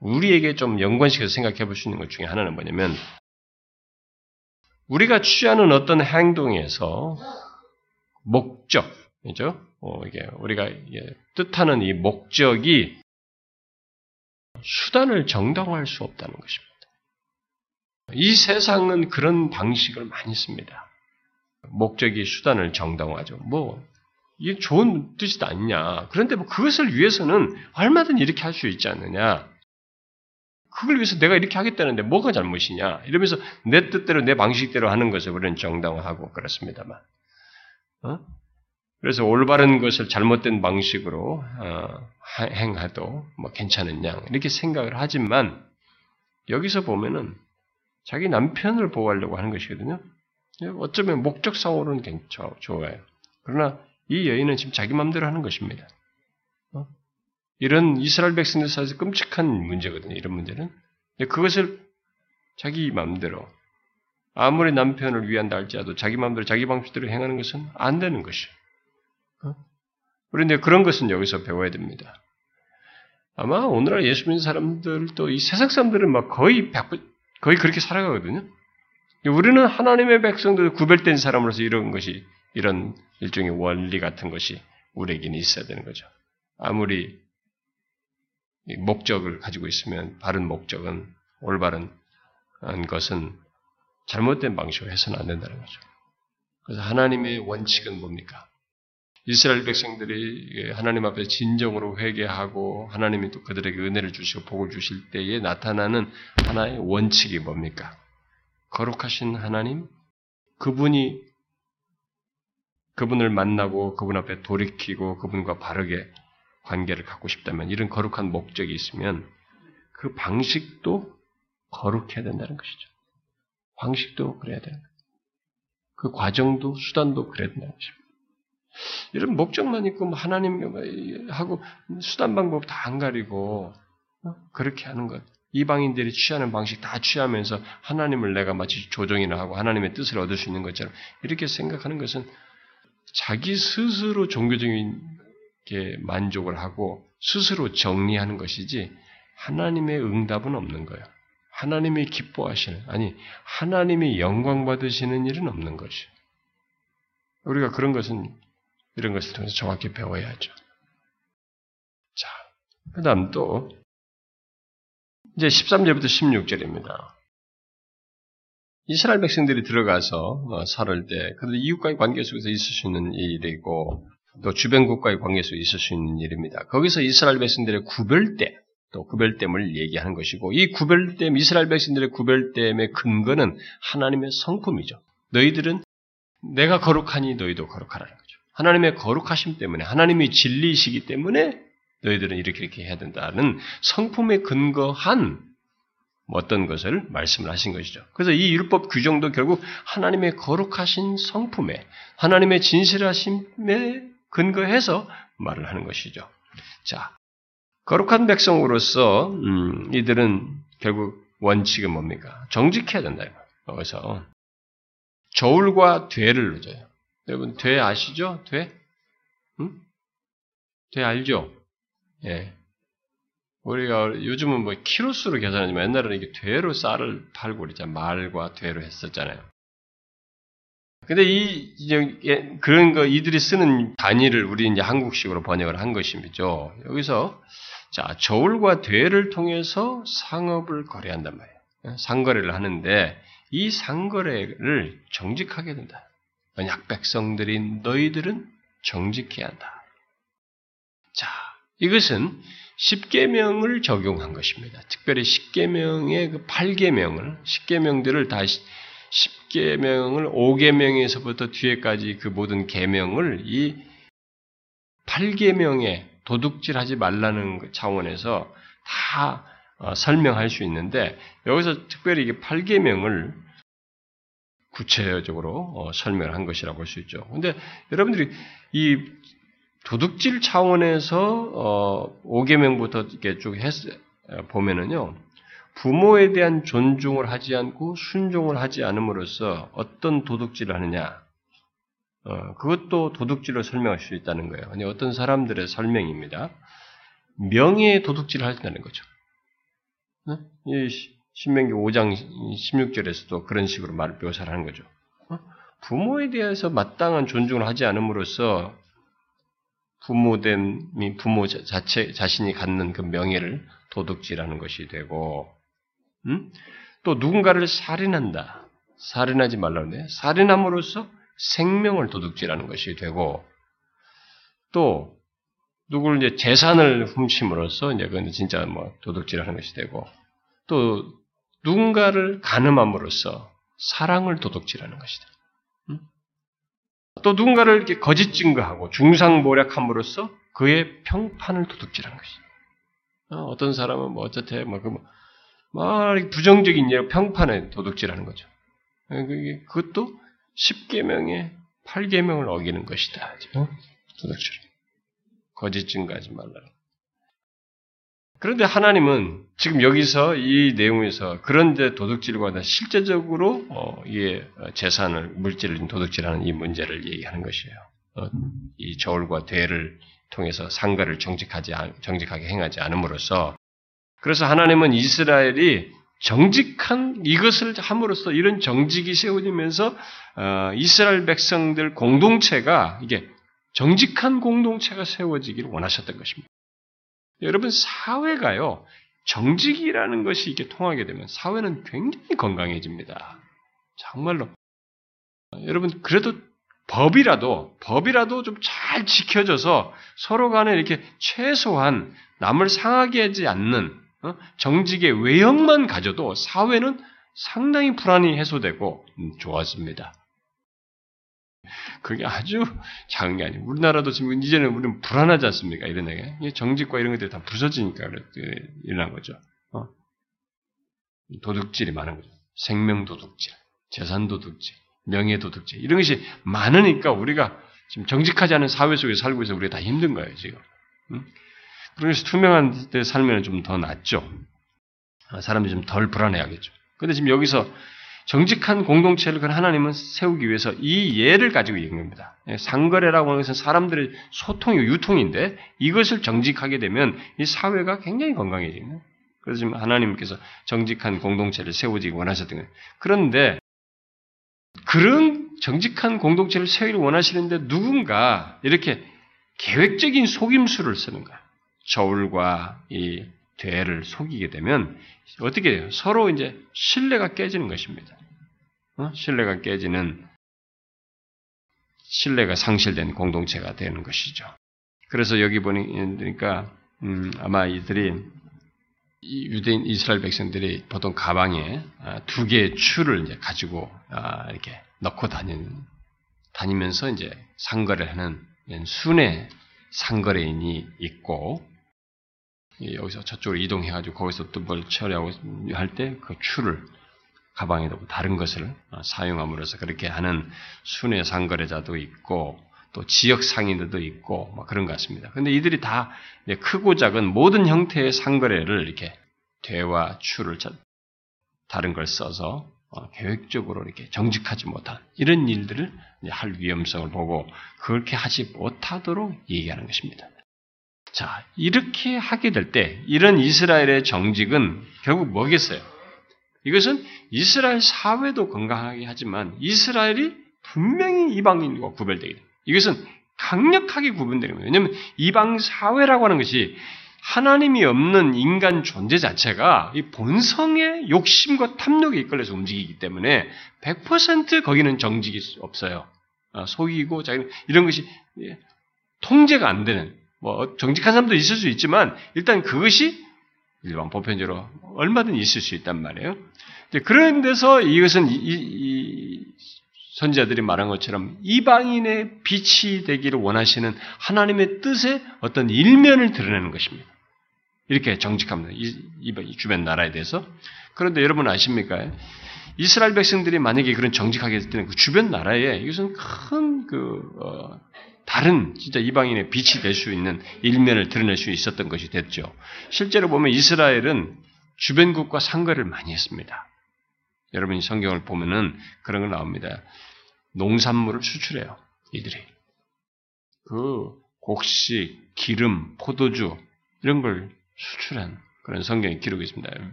우리에게 좀 연관시켜서 생각해 볼 수 있는 것 중에 하나는 뭐냐면 우리가 취하는 어떤 행동에서 목적 이죠. 어, 이게 우리가 뜻하는 이 목적이 수단을 정당화할 수 없다는 것입니다. 이 세상은 그런 방식을 많이 씁니다. 목적이 수단을 정당화하죠. 뭐 이게 좋은 뜻이도 아니냐. 그런데 뭐 그것을 위해서는 얼마든 이렇게 할 수 있지 않느냐. 그걸 위해서 내가 이렇게 하겠다는데 뭐가 잘못이냐. 이러면서 내 뜻대로 내 방식대로 하는 것을 우리는 정당화하고 그렇습니다만. 어? 그래서 올바른 것을 잘못된 방식으로 어, 행해도 뭐 괜찮은 양 이렇게 생각을 하지만 여기서 보면은 자기 남편을 보호하려고 하는 것이거든요. 어쩌면 목적 상으로는 괜찮 좋아요. 그러나 이 여인은 지금 자기 마음대로 하는 것입니다. 어? 이런 이스라엘 백성들 사이에서 끔찍한 문제거든요. 이런 문제는. 그것을 자기 마음대로 아무리 남편을 위한다 할지라도 자기 마음대로 자기 방식대로 행하는 것은 안 되는 것이에요. 어? 그런데 그런 것은 여기서 배워야 됩니다. 아마 오늘날 예수 믿는 사람들도 이 세상 사람들은 막 거의 거의 그렇게 살아가거든요. 우리는 하나님의 백성들 구별된 사람으로서 이런 것이 이런 일종의 원리 같은 것이 우리에게는 있어야 되는 거죠. 아무리 목적을 가지고 있으면 바른 목적은 올바른 것은 잘못된 방식으로 해서는 안 된다는 거죠. 그래서 하나님의 원칙은 뭡니까? 이스라엘 백성들이 하나님 앞에 진정으로 회개하고 하나님이 또 그들에게 은혜를 주시고 복을 주실 때에 나타나는 하나의 원칙이 뭡니까? 거룩하신 하나님, 그분이 그분을 만나고 그분 앞에 돌이키고 그분과 바르게 관계를 갖고 싶다면 이런 거룩한 목적이 있으면 그 방식도 거룩해야 된다는 것이죠. 방식도 그래야 되는 거예요. 그 과정도 수단도 그래야 된다는 것입니다. 이런 목적만 있고 뭐 하나님하고 수단 방법 다 안 가리고 어? 그렇게 하는 것. 이방인들이 취하는 방식 다 취하면서 하나님을 내가 마치 조정이나 하고 하나님의 뜻을 얻을 수 있는 것처럼 이렇게 생각하는 것은 자기 스스로 종교적인 게 만족을 하고 스스로 정리하는 것이지 하나님의 응답은 없는 거예요. 하나님이 기뻐하시는 아니 하나님이 영광 받으시는 일은 없는 것이. 우리가 그런 것은 이런 것을 통해서 정확히 배워야죠. 자, 그다음 또 이제 13절부터 16절입니다. 이스라엘 백성들이 들어가서 어, 살을 때, 그들 이웃과의 관계 속에서 있을 수 있는 일이고, 또 주변국과의 관계 속에 있을 수 있는 일입니다. 거기서 이스라엘 백성들의 구별됨, 또 구별됨을 얘기하는 것이고, 이 구별됨, 이스라엘 백성들의 구별됨의 근거는 하나님의 성품이죠. 너희들은 내가 거룩하니 너희도 거룩하라는 거죠. 하나님의 거룩하심 때문에, 하나님이 진리이시기 때문에 너희들은 이렇게 이렇게 해야 된다는 성품에 근거한 어떤 것을 말씀을 하신 것이죠. 그래서 이 율법 규정도 결국 하나님의 거룩하신 성품에, 하나님의 진실하심에 근거해서 말을 하는 것이죠. 자, 거룩한 백성으로서 음, 이들은 결국 원칙은 뭡니까? 정직해야 된다. 여기서 저울과 되를 넣어요. 여러분 되 아시죠? 되? 응? 되 알죠? 예. 우리가 요즘은 뭐 키로수로 계산하지만 옛날에는 이게 되로 쌀을 팔고 그랬잖아요. 말과 되로 했었잖아요. 근데 이 이제 그런 거 이들이 쓰는 단위를 우리 이제 한국식으로 번역을 한 것이죠. 여기서 자 저울과 되를 통해서 상업을 거래한단 말이에요. 예, 상거래를 하는데 이 상거래를 정직하게 된다. 언약 백성들인 너희들은 정직해야 한다. 자, 이것은 십계명을 적용한 것입니다. 특별히 십계명의 그 8계명을 십계명들을 다 10계명을 5계명에서부터 뒤에까지 그 모든 계명을 이 8계명에 도둑질하지 말라는 그 차원에서 다 어, 설명할 수 있는데 여기서 특별히 이게 8계명을 구체적으로 어, 설명을 한 것이라고 볼수 있죠. 근데 여러분들이 이 도둑질 차원에서 5계명부터 어, 이렇게 쭉 했, 보면은요. 부모에 대한 존중을 하지 않고 순종을 하지 않음으로써 어떤 도둑질을 하느냐? 어, 그것도 도둑질로 설명할 수 있다는 거예요. 아니, 어떤 사람들의 설명입니다. 명예의 도둑질을 한다는 거죠. 네? 이 신명기 5장 16절에서도 그런 식으로 말 묘사를 하는 거죠. 어? 부모에 대해서 마땅한 존중을 하지 않음으로써 부모된 부모 자체 자신이 갖는 그 명예를 도둑질하는 것이 되고 음? 또 누군가를 살인한다. 살인하지 말라는데 살인함으로써 생명을 도둑질하는 것이 되고 또 누구를 이제 재산을 훔침으로써 이제 그건 진짜 뭐 도둑질하는 것이 되고 또 누군가를 가늠함으로써 사랑을 도둑질하는 것이다. 음? 또 누군가를 이렇게 거짓 증거하고 중상모략함으로써 그의 평판을 도둑질하는 것이다. 어, 어떤 사람은 뭐 어쨌든 뭐, 그뭐막 부정적인 예 평판에 도둑질하는 거죠. 예, 그것도 10계명에 8계명을 어기는 것이다. 도둑질. 거짓 증거하지 말라. 그런데 하나님은 지금 여기서 이 내용에서 그런데 도둑질과 실제적으로 어, 이 재산을 물질을 도둑질하는 이 문제를 얘기하는 것이에요. 어, 이 저울과 대를 통해서 상가를 정직하지 정직하게 행하지 않음으로써 그래서 하나님은 이스라엘이 정직한 이것을 함으로써 이런 정직이 세워지면서 어, 이스라엘 백성들 공동체가 이게 정직한 공동체가 세워지기를 원하셨던 것입니다. 여러분 사회가요 정직이라는 것이 이게 통하게 되면 사회는 굉장히 건강해집니다. 정말로 여러분 그래도 법이라도 법이라도 좀 잘 지켜져서 서로 간에 이렇게 최소한 남을 상하게 하지 않는 어? 정직의 외형만 가져도 사회는 상당히 불안이 해소되고 음, 좋았습니다. 그게 아주 작은 게 아니에요. 우리나라도 지금 이제는 우리는 불안하지 않습니까? 이런 얘기. 정직과 이런 것들이 다 부서지니까 일어난 거죠. 어? 도둑질이 많은 거죠. 생명 도둑질, 재산 도둑질, 명예 도둑질 이런 것이 많으니까 우리가 지금 정직하지 않은 사회 속에 살고 있어 우리가 다 힘든 거예요 지금. 응? 그래서 투명한 때 살면 좀 더 낫죠. 아, 사람들이 좀 덜 불안해하겠죠. 근데 지금 여기서 정직한 공동체를 그 하나님은 세우기 위해서 이 예를 가지고 얘기한 겁니다. 예, 상거래라고 하는 것은 사람들의 소통이 유통인데 이것을 정직하게 되면 이 사회가 굉장히 건강해지는 그래서 지금 하나님께서 정직한 공동체를 세우지 원하셨던 거예요. 그런데 그런 정직한 공동체를 세우기를 원하시는데 누군가 이렇게 계획적인 속임수를 쓰는 거야. 저울과 이 대를 속이게 되면 어떻게 돼요? 서로 이제 신뢰가 깨지는 것입니다. 어? 신뢰가 깨지는 신뢰가 상실된 공동체가 되는 것이죠. 그래서 여기 보니까 음, 아마 이들이 유대인 이스라엘 백성들이 보통 가방에 아, 두 개의 추를 이제 가지고 아, 이렇게 넣고 다니는 다니면서 이제 상거래하는 순회 상거래인이 있고 여기서 저쪽으로 이동해가지고 거기서 또 뭘 처리하고 할 때 그 추를 가방에 넣고 다른 것을 어, 사용함으로써 그렇게 하는 순회 상거래자도 있고 또 지역 상인들도 있고 뭐 그런 것 같습니다. 근데 이들이 다 크고 작은 모든 형태의 상거래를 이렇게 대와 추를 다른 걸 써서 어, 계획적으로 이렇게 정직하지 못한 이런 일들을 할 위험성을 보고 그렇게 하지 못하도록 얘기하는 것입니다. 자, 이렇게 하게 될 때, 이런 이스라엘의 정직은 결국 뭐겠어요? 이것은 이스라엘 사회도 건강하게 하지만 이스라엘이 분명히 이방인과 구별되게 됩니다. 이것은 강력하게 구분되는 거예요. 왜냐하면 이방 사회라고 하는 것이 하나님이 없는 인간 존재 자체가 이 본성의 욕심과 탐욕에 이끌려서 움직이기 때문에 100% 거기는 정직이 없어요. 아, 속이고 이런 것이 예, 통제가 안 되는 뭐 정직한 사람도 있을 수 있지만 일단 그것이 일반 보편적으로 얼마든 있을 수 있단 말이에요. 그런 데서 이것은 이, 이, 선지자들이 말한 것처럼 이방인의 빛이 되기를 원하시는 하나님의 뜻의 어떤 일면을 드러내는 것입니다. 이렇게 정직합니다. 이, 이 주변 나라에 대해서. 그런데 여러분 아십니까? 이스라엘 백성들이 만약에 그런 정직하게 했을 때는 그 주변 나라에 이것은 큰 그, 어, 다른 진짜 이방인의 빛이 될 수 있는 일면을 드러낼 수 있었던 것이 됐죠. 실제로 보면 이스라엘은 주변국과 상거를 많이 했습니다. 여러분이 성경을 보면은 그런 거 나옵니다. 농산물을 수출해요. 이들이. 그 곡식, 기름, 포도주 이런 걸 수출한 그런 성경의 기록이 있습니다.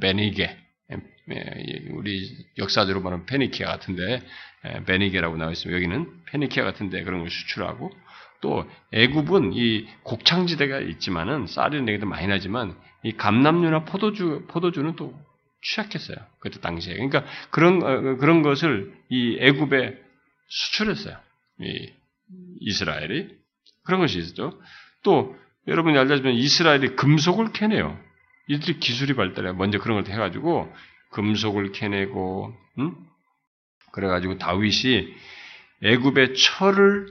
베니게 우리 역사적으로 말하면 페니키아 같은데 베니게라고 나와 있습니다. 여기는 페니키아 같은데 그런 걸 수출하고 또 애굽은 이 곡창지대가 있지만은 쌀이 내기도 많이 나지만 이 감남류나 포도주 포도주는 또 취약했어요. 그때 당시에. 그러니까 그런 어, 그런 것을 이 애굽에 수출했어요. 이 이스라엘이 그런 것이 있었죠. 또 여러분이 알다시피 이스라엘이 금속을 캐내요. 이들이 기술이 발달해 먼저 그런 걸 해가지고 금속을 캐내고, 음? 그래가지고 다윗이 애굽의 철을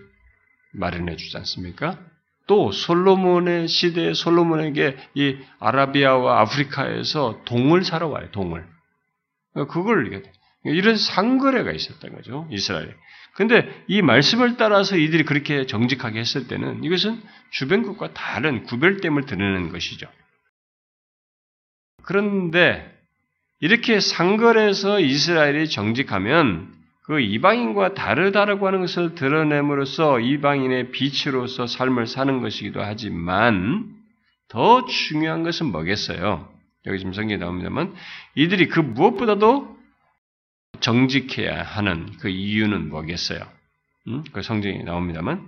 마련해 주지 않습니까? 또 솔로몬의 시대에 솔로몬에게 이 아라비아와 아프리카에서 동을 사러 와요. 동을. 그걸 이런 상거래가 있었던 거죠. 이스라엘에. 근데 이 말씀을 따라서 이들이 그렇게 정직하게 했을 때는 이것은 주변국과 다른 구별됨을 드러내는 것이죠. 그런데 이렇게 상거래에서 이스라엘이 정직하면 그 이방인과 다르다라고 하는 것을 드러냄으로써 이방인의 빛으로서 삶을 사는 것이기도 하지만 더 중요한 것은 뭐겠어요? 여기 지금 성경에 나옵니다만 이들이 그 무엇보다도 정직해야 하는 그 이유는 뭐겠어요? 음? 그 성경에 나옵니다만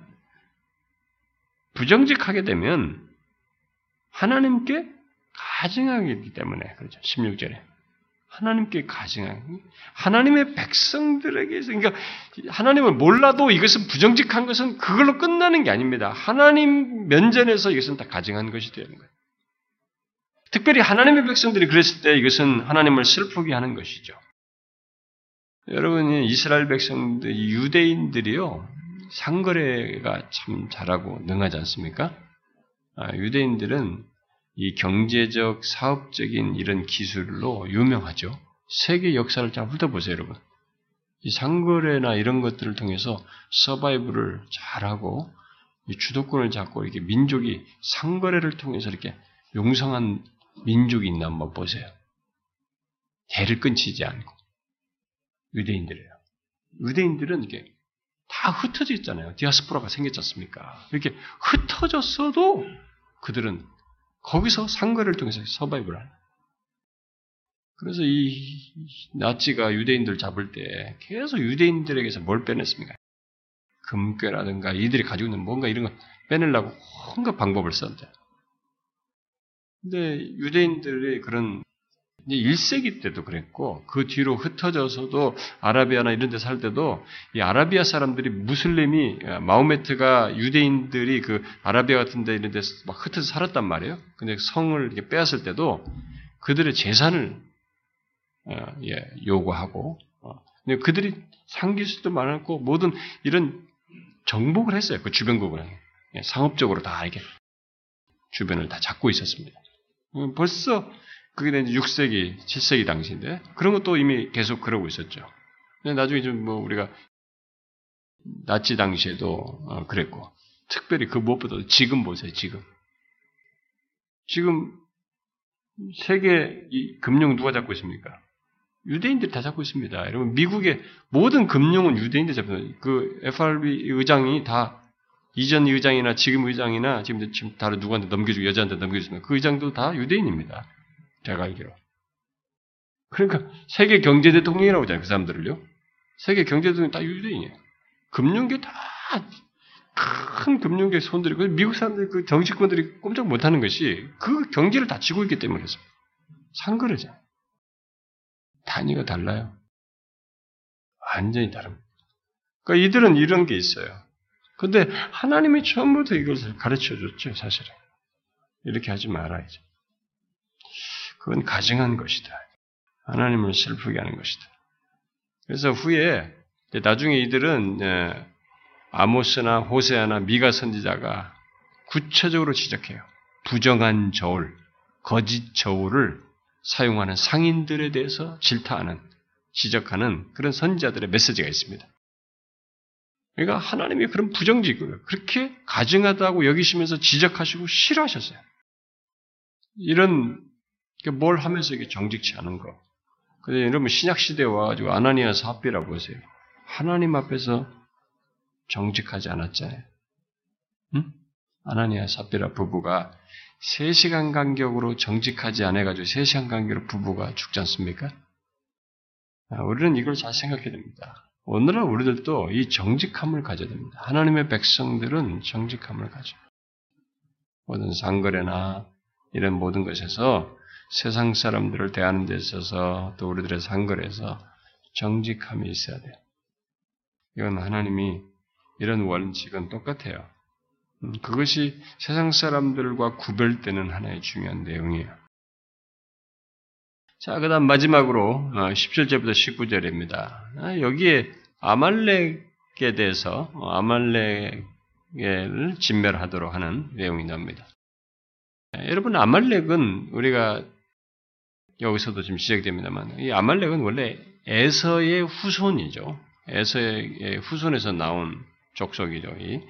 부정직하게 되면 하나님께 가증하기 때문에 그렇죠. 16절에 하나님께 가증한 하나님의 백성들에게서 그러니까 하나님을 몰라도 이것은 부정직한 것은 그걸로 끝나는 게 아닙니다. 하나님 면전에서 이것은 다 가증한 것이 되는 거예요. 특별히 하나님의 백성들이 그랬을 때 이것은 하나님을 슬프게 하는 것이죠. 여러분이 이스라엘 백성들, 유대인들이요, 상거래가 참 잘하고 능하지 않습니까? 아, 유대인들은 이 경제적, 사업적인 이런 기술로 유명하죠. 세계 역사를 잘 훑어보세요, 여러분. 이 상거래나 이런 것들을 통해서 서바이브를 잘하고 주도권을 잡고 이렇게 민족이 상거래를 통해서 이렇게 용성한 민족이 있나 한번 보세요. 대를 끊치지 않고 유대인들이에요. 유대인들은 이게 다 흩어져 있잖아요. 디아스포라가 생겼지 않습니까? 이렇게 흩어졌어도 그들은 거기서 상거를 통해서 서바이브를 하는 그래서 이 나치가 유대인들 잡을 때 계속 유대인들에게서 뭘 빼냈습니까? 금괴라든가 이들이 가지고 있는 뭔가 이런 거 빼내려고 온갖 방법을 썼는데. 근데 유대인들의 그런 1세기 때도 그랬고 그 뒤로 흩어져서도 아라비아나 이런 데 살 때도 이 아라비아 사람들이 무슬림이 마호메트가 유대인들이 그 아라비아 같은 데 이런 데서 막 흩어져 살았단 말이에요. 근데 성을 이렇게 빼앗을 때도 그들의 재산을 어, 예, 요구하고 어, 근데 그들이 상기수도 많았고 모든 이런 정복을 했어요. 그 주변국을 예, 상업적으로 다 이렇게 주변을 다 잡고 있었습니다. 음, 벌써 그게 이제 6세기, 7세기 당시인데 그런 것도 이미 계속 그러고 있었죠. 근데 나중에 좀 뭐 우리가 나치 당시에도 어, 그랬고 특별히 그 무엇보다도 지금 보세요. 지금 지금 세계 금융 누가 잡고 있습니까? 유대인들이 다 잡고 있습니다. 여러분 미국의 모든 금융은 유대인들이 있어요. 그 FRB 의장이 다 이전 의장이나 지금 의장이나 지금 지금 다른 누구한테 넘겨주고 여자한테 넘겨주는 그 의장도 다 유대인입니다. 제가 알기로. 그러니까 세계 경제 대통령이라고 하잖아요. 그 사람들을요. 세계 경제 대통령 다 유대인이에요. 금융계 다 큰 금융계 손들이 고 미국 사람들 그 정치권들이 꼼짝 못하는 것이 그 경제를 다 지고 있기 때문에 그래서 상거래잖아요. 단위가 달라요. 완전히 다릅니다. 그러니까 이들은 이런 게 있어요. 근데 하나님이 처음부터 이것을 가르쳐 줬죠, 사실은. 이렇게 하지 말아야죠. 그건 가증한 것이다. 하나님을 슬프게 하는 것이다. 그래서 후에 나중에 이들은 예, 아모스나 호세아나 미가 선지자가 구체적으로 지적해요. 부정한 저울, 거짓 저울을 사용하는 상인들에 대해서 질타하는, 지적하는 그런 선지자들의 메시지가 있습니다. 그러니까 하나님이 그런 부정직을 그렇게 가증하다고 여기시면서 지적하시고 싫어하셨어요. 이런 뭘 하면서 이게 정직치 않은 거. 근데 여러분 신약 시대에 와가지고 아나니아 사비라 보세요. 하나님 앞에서 정직하지 않았잖아요. 응? 아나니아 사비라 부부가 3시간 간격으로 정직하지 않아가지고 3시간 간격으로 부부가 죽지 않습니까? 아, 우리는 이걸 잘 생각해야 됩니다. 오늘날 우리들도 이 정직함을 가져야 됩니다. 하나님의 백성들은 정직함을 가져. 모든 상거래나 이런 모든 것에서 세상 사람들을 대하는 데 있어서 또 우리들의 상거래에서 정직함이 있어야 돼요. 이건 하나님이 이런 원칙은 똑같아요. 음, 그것이 세상 사람들과 구별되는 하나의 중요한 내용이에요. 자, 그 다음 마지막으로 17절부터 어, 19절입니다. 아, 여기에 아말렉에 대해서 어, 아말렉을 진멸하도록 하는 내용이 나옵니다. 여러분, 아말렉은 우리가 여기서도 지금 시작됩니다만, 이 아말렉은 원래 에서의 후손이죠. 에서의 후손에서 나온 족속이죠. 이,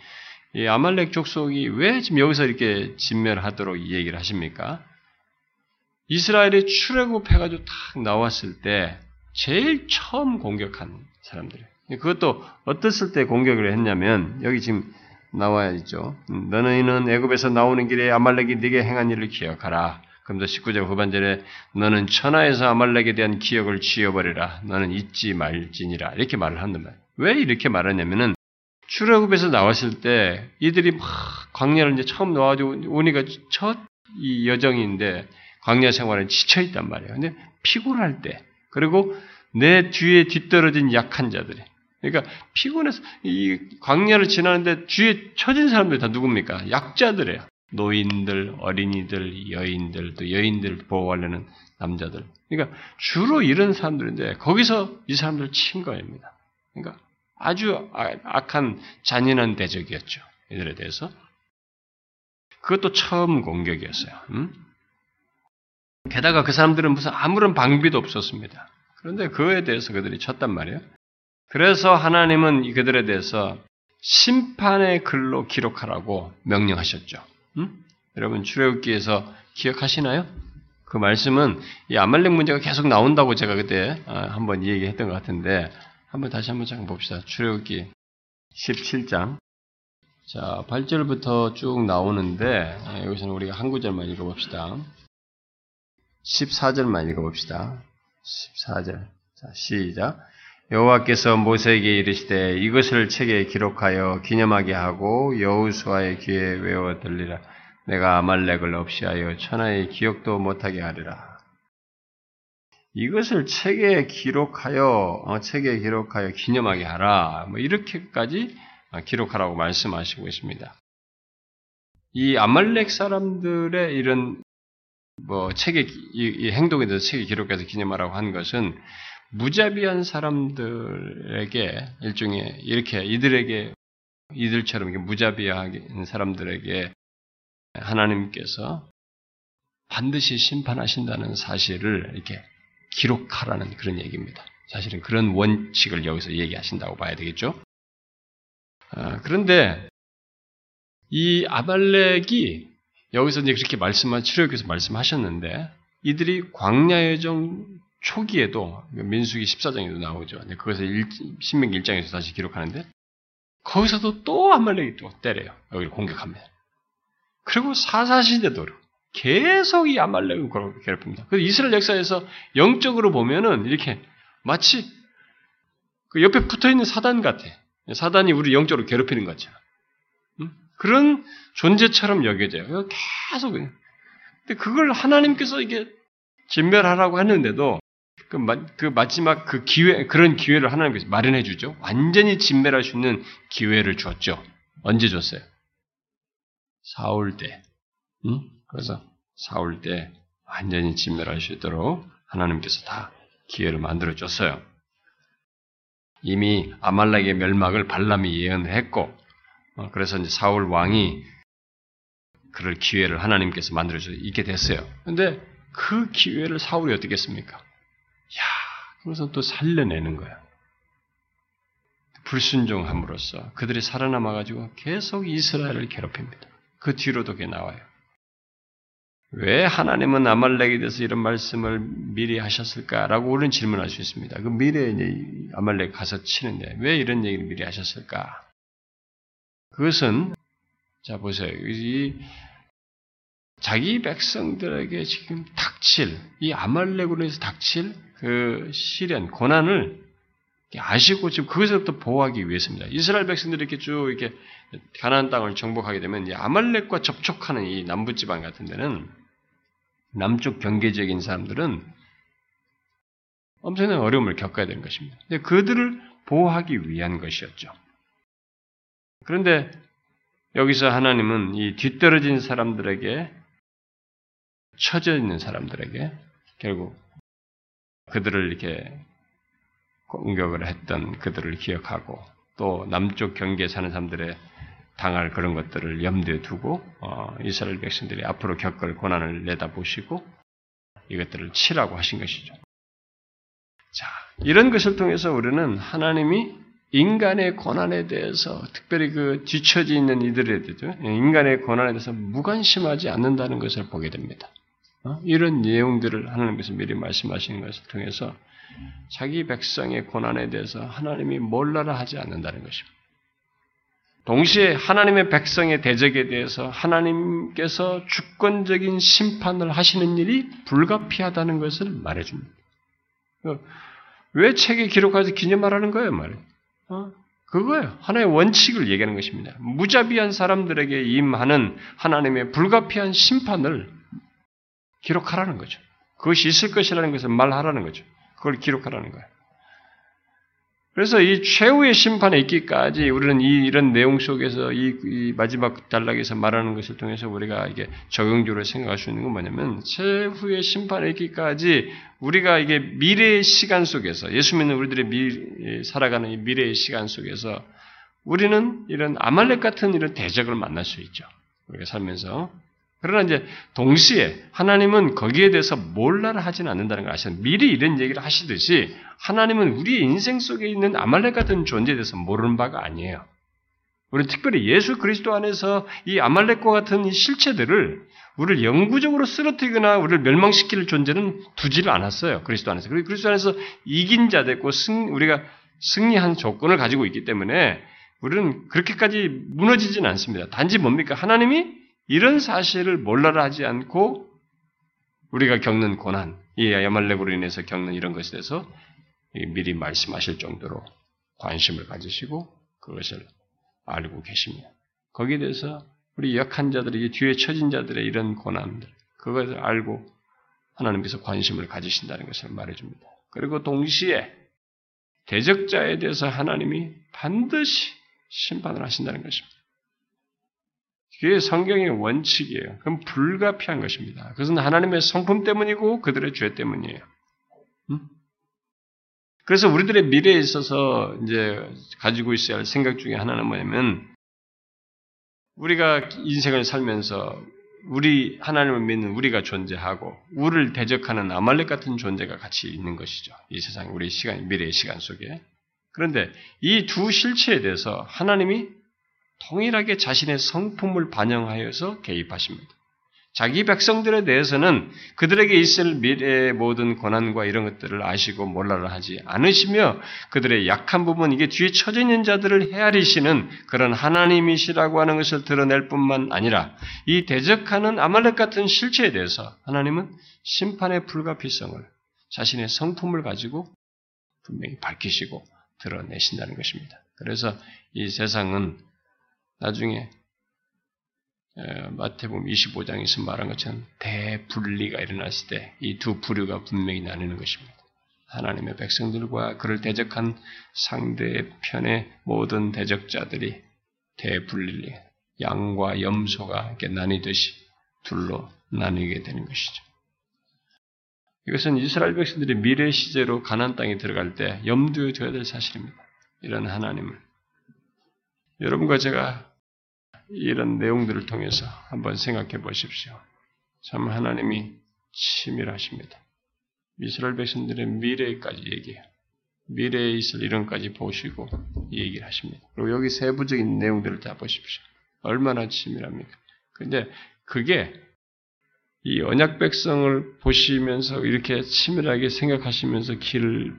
이 아말렉 족속이 왜 지금 여기서 이렇게 진멸하도록 이 얘기를 하십니까? 이스라엘이 출애굽해가지고 탁 나왔을 때 제일 처음 공격한 사람들이에요. 그것도 어떻을 때 공격을 했냐면 여기 지금 나와 있죠. 너는 애굽에서 나오는 길에 아말렉이 네게 행한 일을 기억하라. 그럼 더 19절 후반절에 너는 천하에서 아말렉에 대한 기억을 지워버리라. 너는 잊지 말지니라. 이렇게 말을 한단 말이에요. 왜 이렇게 말하냐면은 출애굽에서 나왔을 때 이들이 막 광야를 이제 처음 나와가지고 오니까 첫 이 여정인데 광야 생활에 지쳐 있단 말이에요. 근데 피곤할 때 그리고 내 뒤에 뒤떨어진 약한 자들이 그러니까 피곤해서 이 광야를 지나는데 뒤에 처진 사람들이 다 누굽니까? 약자들이에요. 노인들, 어린이들, 여인들, 또 여인들 보호하려는 남자들. 그러니까 주로 이런 사람들인데 거기서 이 사람들 친 거입니다. 그러니까 아주 아, 악한 잔인한 대적이었죠. 이들에 대해서. 그것도 처음 공격이었어요. 음? 게다가 그 사람들은 무슨 아무런 방비도 없었습니다. 그런데 그에 대해서 그들이 쳤단 말이에요. 그래서 하나님은 그들에 대해서 심판의 글로 기록하라고 명령하셨죠. 음? 여러분 출애굽기에서 기억하시나요? 그 말씀은 이 아말렉 문제가 계속 나온다고 제가 그때 아, 한번 얘기했던 것 같은데 한번 다시 한번 잠깐 봅시다. 출애굽기 17장. 자, 8절부터 쭉 나오는데 아, 여기서는 우리가 한 구절만 읽어봅시다. 14절만 읽어봅시다. 14절. 자, 시작. 여호와께서 모세에게 이르시되 이것을 책에 기록하여 기념하게 하고 여호수아의 귀에 외워 들리라. 내가 아말렉을 없이하여 천하의 기억도 못하게 하리라. 이것을 책에 기록하여 어, 책에 기록하여 기념하게 하라. 뭐 이렇게까지 어, 기록하라고 말씀하시고 있습니다. 이 아말렉 사람들의 이런 뭐 책에 이, 이 행동에 대해서 책에 기록해서 기념하라고 한 것은 무자비한 사람들에게 일종의 이렇게 이들에게 이들처럼 무자비한 사람들에게 하나님께서 반드시 심판하신다는 사실을 이렇게 기록하라는 그런 얘기입니다. 사실은 그런 원칙을 여기서 얘기하신다고 봐야 되겠죠. 아, 그런데 이 아발렉이 여기서 이제 그렇게 말씀한 출애굽에서 말씀하셨는데 이들이 광야 여정 초기에도 민수기 14장에도 나오죠. 그것을 신명기 1장에서 다시 기록하는데 거기서도 또 아말렉이 또 때려요. 여기를 공격합니다. 그리고 사사시대도 계속 이 아말렉을 괴롭힙니다. 그래서 이스라엘 역사에서 영적으로 보면은 이렇게 마치 그 옆에 붙어 있는 사단 같아. 사단이 우리 영적으로 괴롭히는 것처럼. 그런 존재처럼 여겨져요. 계속. 근데 그걸 하나님께서 이게 진멸하라고 했는데도 그, 마, 그 마지막 그 기회, 그런 기회를 하나님께서 마련해 주죠. 완전히 진멸할 수 있는 기회를 주었죠. 언제 줬어요? 사울 때. 응? 그래서 사울 때 완전히 진멸할 수 있도록 하나님께서 다 기회를 만들어 줬어요. 이미 아말렉의 멸망을 발람이 예언했고 어, 그래서 이제 사울 왕이 그럴 기회를 하나님께서 만들어 주 있게 됐어요. 근데 그 기회를 사울이 어떻게 했습니까? 야, 그것은 또 살려내는 거야. 불순종함으로써 그들이 살아남아가지고 계속 이스라엘을 괴롭힙니다. 그 뒤로도 그게 나와요. 왜 하나님은 아말렉에 대해서 이런 말씀을 미리 하셨을까라고 우리는 질문할 수 있습니다. 그 미래에 이제 아말렉 가서 치는데 왜 이런 얘기를 미리 하셨을까? 그것은 자 보세요. 이 자기 백성들에게 지금 닥칠 이 아말렉으로 해서 닥칠 그 시련 고난을 아시고 지금 그것부터 보호하기 위해서입니다. 이스라엘 백성들이 이렇게 쭉 이렇게 가나안 땅을 정복하게 되면 이 아말렉과 접촉하는 이 남부 지방 같은 데는 남쪽 경계적인 사람들은 엄청난 어려움을 겪어야 되는 것입니다. 근데 그들을 보호하기 위한 것이었죠. 그런데 여기서 하나님은 이 뒤떨어진 사람들에게 처져 있는 사람들에게 결국 그들을 이렇게 공격을 했던 그들을 기억하고 또 남쪽 경계에 사는 사람들의 당할 그런 것들을 염두에 두고 어, 이스라엘 백성들이 앞으로 겪을 고난을 내다보시고 이것들을 치라고 하신 것이죠. 자, 이런 것을 통해서 우리는 하나님이 인간의 고난에 대해서 특별히 그 뒤처져 있는 이들에 대해서 인간의 고난에 대해서 무관심하지 않는다는 것을 보게 됩니다. 어? 이런 내용들을 하나님께서 미리 말씀하시는 것을 통해서 자기 백성의 고난에 대해서 하나님이 몰라라 하지 않는다는 것입니다. 동시에 하나님의 백성의 대적에 대해서 하나님께서 주권적인 심판을 하시는 일이 불가피하다는 것을 말해줍니다. 어, 왜 책에 기록하지 기념하라는 거예요, 말이에요. 어? 그거예요. 하나의 원칙을 얘기하는 것입니다. 무자비한 사람들에게 임하는 하나님의 불가피한 심판을 기록하라는 거죠. 그것이 있을 것이라는 것을 말하라는 거죠. 그걸 기록하라는 거예요. 그래서 이 최후의 심판에 있기까지 우리는 이, 이런 내용 속에서 이, 이, 마지막 단락에서 말하는 것을 통해서 우리가 이게 적용적으로 생각할 수 있는 건 뭐냐면 최후의 심판에 있기까지 우리가 이게 미래의 시간 속에서 예수 믿는 우리들의 미, 살아가는 이 미래의 시간 속에서 우리는 이런 아말렉 같은 이런 대적을 만날 수 있죠. 우리가 살면서 그러나 이제 동시에 하나님은 거기에 대해서 몰라라 하지는 않는다는 걸 아시는 미리 이런 얘기를 하시듯이 하나님은 우리 인생 속에 있는 아말렉 같은 존재에 대해서 모르는 바가 아니에요. 우리 특별히 예수 그리스도 안에서 이 아말렉과 같은 이 실체들을 우리를 영구적으로 쓰러뜨리거나 우리를 멸망시킬 존재는 두지를 않았어요. 그리스도 안에서. 그리고 그리스도 안에서 이긴 자 됐고 승, 우리가 승리한 조건을 가지고 있기 때문에 우리는 그렇게까지 무너지진 않습니다. 단지 뭡니까? 하나님이 이런 사실을 몰라라 하지 않고 우리가 겪는 고난, 이 야말렉으로 인해서 겪는 이런 것에 대해서 미리 말씀하실 정도로 관심을 가지시고 그것을 알고 계십니다. 거기에 대해서 우리 약한 자들이 뒤에 처진 자들의 이런 고난들, 그것을 알고 하나님께서 관심을 가지신다는 것을 말해줍니다. 그리고 동시에 대적자에 대해서 하나님이 반드시 심판을 하신다는 것입니다. 그게 성경의 원칙이에요. 그건 불가피한 것입니다. 그것은 하나님의 성품 때문이고 그들의 죄 때문이에요. 음? 그래서 우리들의 미래에 있어서 이제 가지고 있어야 할 생각 중에 하나는 뭐냐면 우리가 인생을 살면서 우리 하나님을 믿는 우리가 존재하고 우리를 대적하는 아말렉 같은 존재가 같이 있는 것이죠. 이 세상 우리 시간 미래의 시간 속에. 그런데 이 두 실체에 대해서 하나님이 통일하게 자신의 성품을 반영하여서 개입하십니다. 자기 백성들에 대해서는 그들에게 있을 미래의 모든 고난과 이런 것들을 아시고 몰라라 하지 않으시며 그들의 약한 부분, 이게 뒤에 처져 있는 자들을 헤아리시는 그런 하나님이시라고 하는 것을 드러낼 뿐만 아니라 이 대적하는 아말렉 같은 실체에 대해서 하나님은 심판의 불가피성을 자신의 성품을 가지고 분명히 밝히시고 드러내신다는 것입니다. 그래서 이 세상은 나중에 마태복음 25장에서 말한 것처럼 대분리가 일어났을 때 이 두 부류가 분명히 나뉘는 것입니다. 하나님의 백성들과 그를 대적한 상대편의 모든 대적자들이 대분리, 양과 염소가 이렇게 나뉘듯이 둘로 나뉘게 되는 것이죠. 이것은 이스라엘 백성들이 미래 시제로 가난 땅에 들어갈 때 염두에 둬야 될 사실입니다. 이런 하나님을. 여러분과 제가 이런 내용들을 통해서 한번 생각해 보십시오. 참 하나님이 치밀하십니다. 이스라엘 백성들의 미래까지 얘기해요. 미래에 있을 이런까지 보시고 얘기를 하십니다. 그리고 여기 세부적인 내용들을 다 보십시오. 얼마나 치밀합니까? 근데 그게 이 언약 백성을 보시면서 이렇게 치밀하게 생각하시면서 길을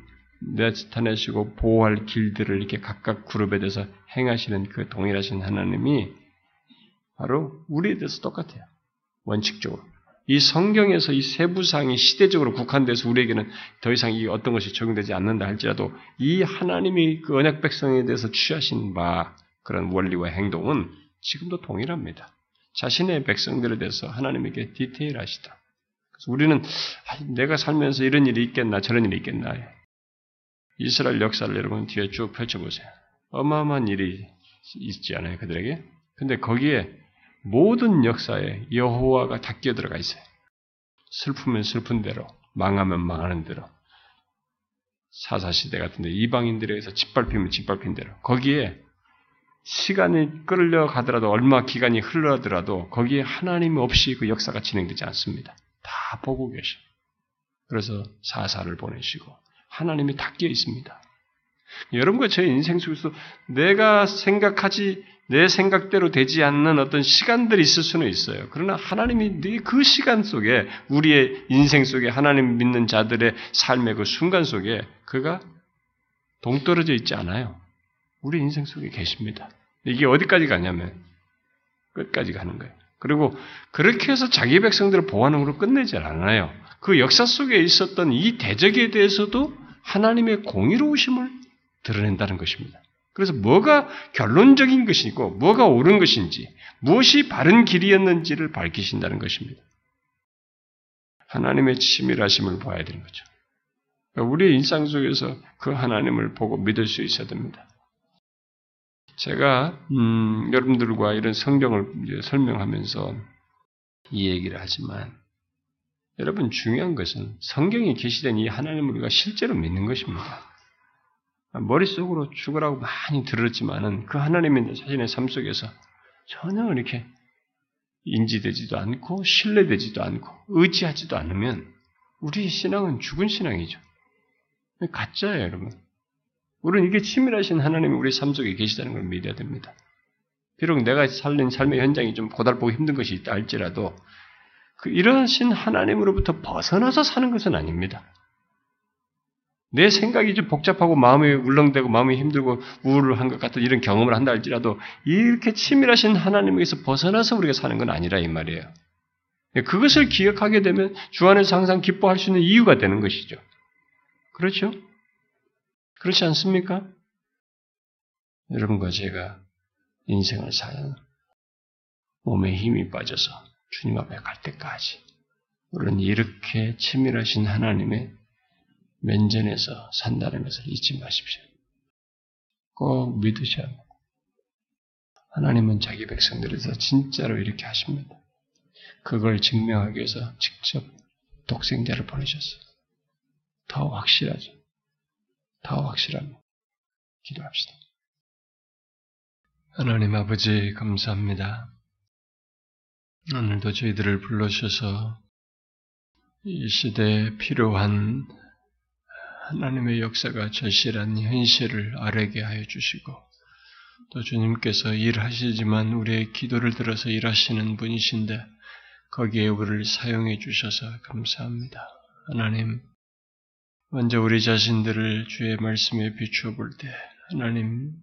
나타내시고 보호할 길들을 이렇게 각각 그룹에 대해서 행하시는 그 동일하신 하나님이 바로 우리에 대해서 똑같아요. 원칙적으로. 이 성경에서 이 세부상이 시대적으로 국한돼서 우리에게는 더 이상 이 어떤 것이 적용되지 않는다 할지라도 이 하나님이 그 언약 백성에 대해서 취하신 바 그런 원리와 행동은 지금도 동일합니다. 자신의 백성들에 대해서 하나님에게 디테일하시다. 그래서 우리는 내가 살면서 이런 일이 있겠나 저런 일이 있겠나 이스라엘 역사를 여러분 뒤에 쭉 펼쳐보세요. 어마어마한 일이 있지 않아요 그들에게? 근데 거기에 모든 역사에 여호와가 다 끼어들어가 있어요. 슬프면 슬픈 대로, 망하면 망하는 대로. 사사시대 같은데 이방인들에게서 짓밟히면 짓밟힌 대로. 거기에 시간이 끌려가더라도 얼마 기간이 흘러더라도 거기에 하나님 없이 그 역사가 진행되지 않습니다. 다 보고 계셔. 그래서 사사를 보내시고 하나님이 다 끼어 있습니다. 여러분과 제 인생 속에서 내가 생각하지 내 생각대로 되지 않는 어떤 시간들이 있을 수는 있어요. 그러나 하나님이 그 시간 속에 우리의 인생 속에 하나님 믿는 자들의 삶의 그 순간 속에 그가 동떨어져 있지 않아요. 우리 인생 속에 계십니다. 이게 어디까지 가냐면 끝까지 가는 거예요. 그리고 그렇게 해서 자기 백성들을 걸로 끝내지 않아요. 그 역사 속에 있었던 이 대적에 대해서도 하나님의 공의로우심을 드러낸다는 것입니다. 그래서 뭐가 결론적인 것이고 뭐가 옳은 것인지 무엇이 바른 길이었는지를 밝히신다는 것입니다. 하나님의 치밀하심을 봐야 되는 거죠. 우리의 일상 속에서 그 하나님을 보고 믿을 수 있어야 됩니다. 제가 음, 여러분들과 이런 성경을 설명하면서 이 얘기를 하지만 여러분 중요한 것은 성경에 계시된 이 하나님을 우리가 실제로 믿는 것입니다. 머릿속으로 죽으라고 많이 들었지만은 그 하나님의 자신의 삶 속에서 전혀 이렇게 인지되지도 않고 신뢰되지도 않고 의지하지도 않으면 우리 신앙은 죽은 신앙이죠. 가짜예요, 여러분. 우리는 이게 치밀하신 하나님이 우리 삶 속에 계시다는 걸 믿어야 됩니다. 비록 내가 살린 삶의 현장이 좀 고달보고 힘든 것이 있다 할지라도 그 이러신 하나님으로부터 벗어나서 사는 것은 아닙니다. 내 생각이 좀 복잡하고 마음이 울렁대고 마음이 힘들고 우울한 것 같은 이런 경험을 한다 할지라도 이렇게 치밀하신 하나님에게서 벗어나서 우리가 사는 건 아니라 이 말이에요. 그것을 기억하게 되면 주 안에서 항상 기뻐할 수 있는 이유가 되는 것이죠. 그렇죠? 그렇지 않습니까? 여러분과 제가 인생을 사는 몸에 힘이 빠져서 주님 앞에 갈 때까지 우리는 이렇게 치밀하신 하나님의 면전에서 산다는 것을 잊지 마십시오. 꼭 믿으셔야 합니다. 하나님은 자기 백성들에서 진짜로 이렇게 하십니다. 그걸 증명하기 위해서 직접 독생자를 보내셨어요. 더 확실하죠. 더 확실합니다. 기도합시다. 하나님 아버지 감사합니다. 오늘도 저희들을 불러주셔서 이 시대에 필요한 하나님의 역사가 절실한 현실을 아뢰게 하여 주시고 또 주님께서 일하시지만 우리의 기도를 들어서 일하시는 분이신데 거기에 우리를 사용해 주셔서 감사합니다. 하나님, 먼저 우리 자신들을 주의 말씀에 비추어 볼 때 하나님,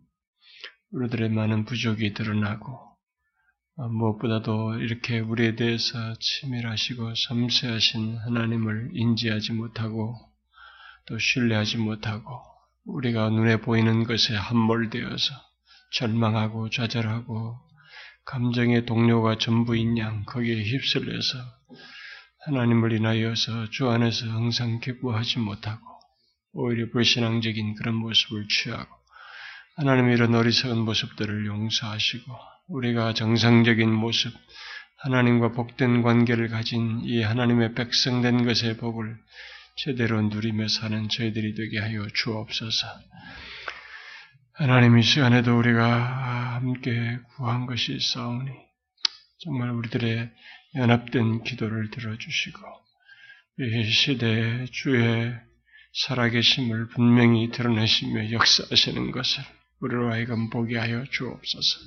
우리들의 많은 부족이 드러나고 무엇보다도 이렇게 우리에 대해서 치밀하시고 섬세하신 하나님을 인지하지 못하고 또 신뢰하지 못하고 우리가 눈에 보이는 것에 함몰되어서 절망하고 좌절하고 감정의 동료가 전부인 양 거기에 휩쓸려서 하나님을 인하여서 주 안에서 항상 기뻐하지 못하고 오히려 불신앙적인 그런 모습을 취하고 하나님의 이런 어리석은 모습들을 용서하시고 우리가 정상적인 모습 하나님과 복된 관계를 가진 이 하나님의 백성된 것의 복을 제대로 누리며 사는 저희들이 되게 하여 주옵소서. 하나님 이 시간에도 우리가 함께 구한 것이 있사오니 정말 우리들의 연합된 기도를 들어주시고 이 시대에 주의 살아계심을 분명히 드러내시며 역사하시는 것을 우리로 하여금 보게 하여 주옵소서.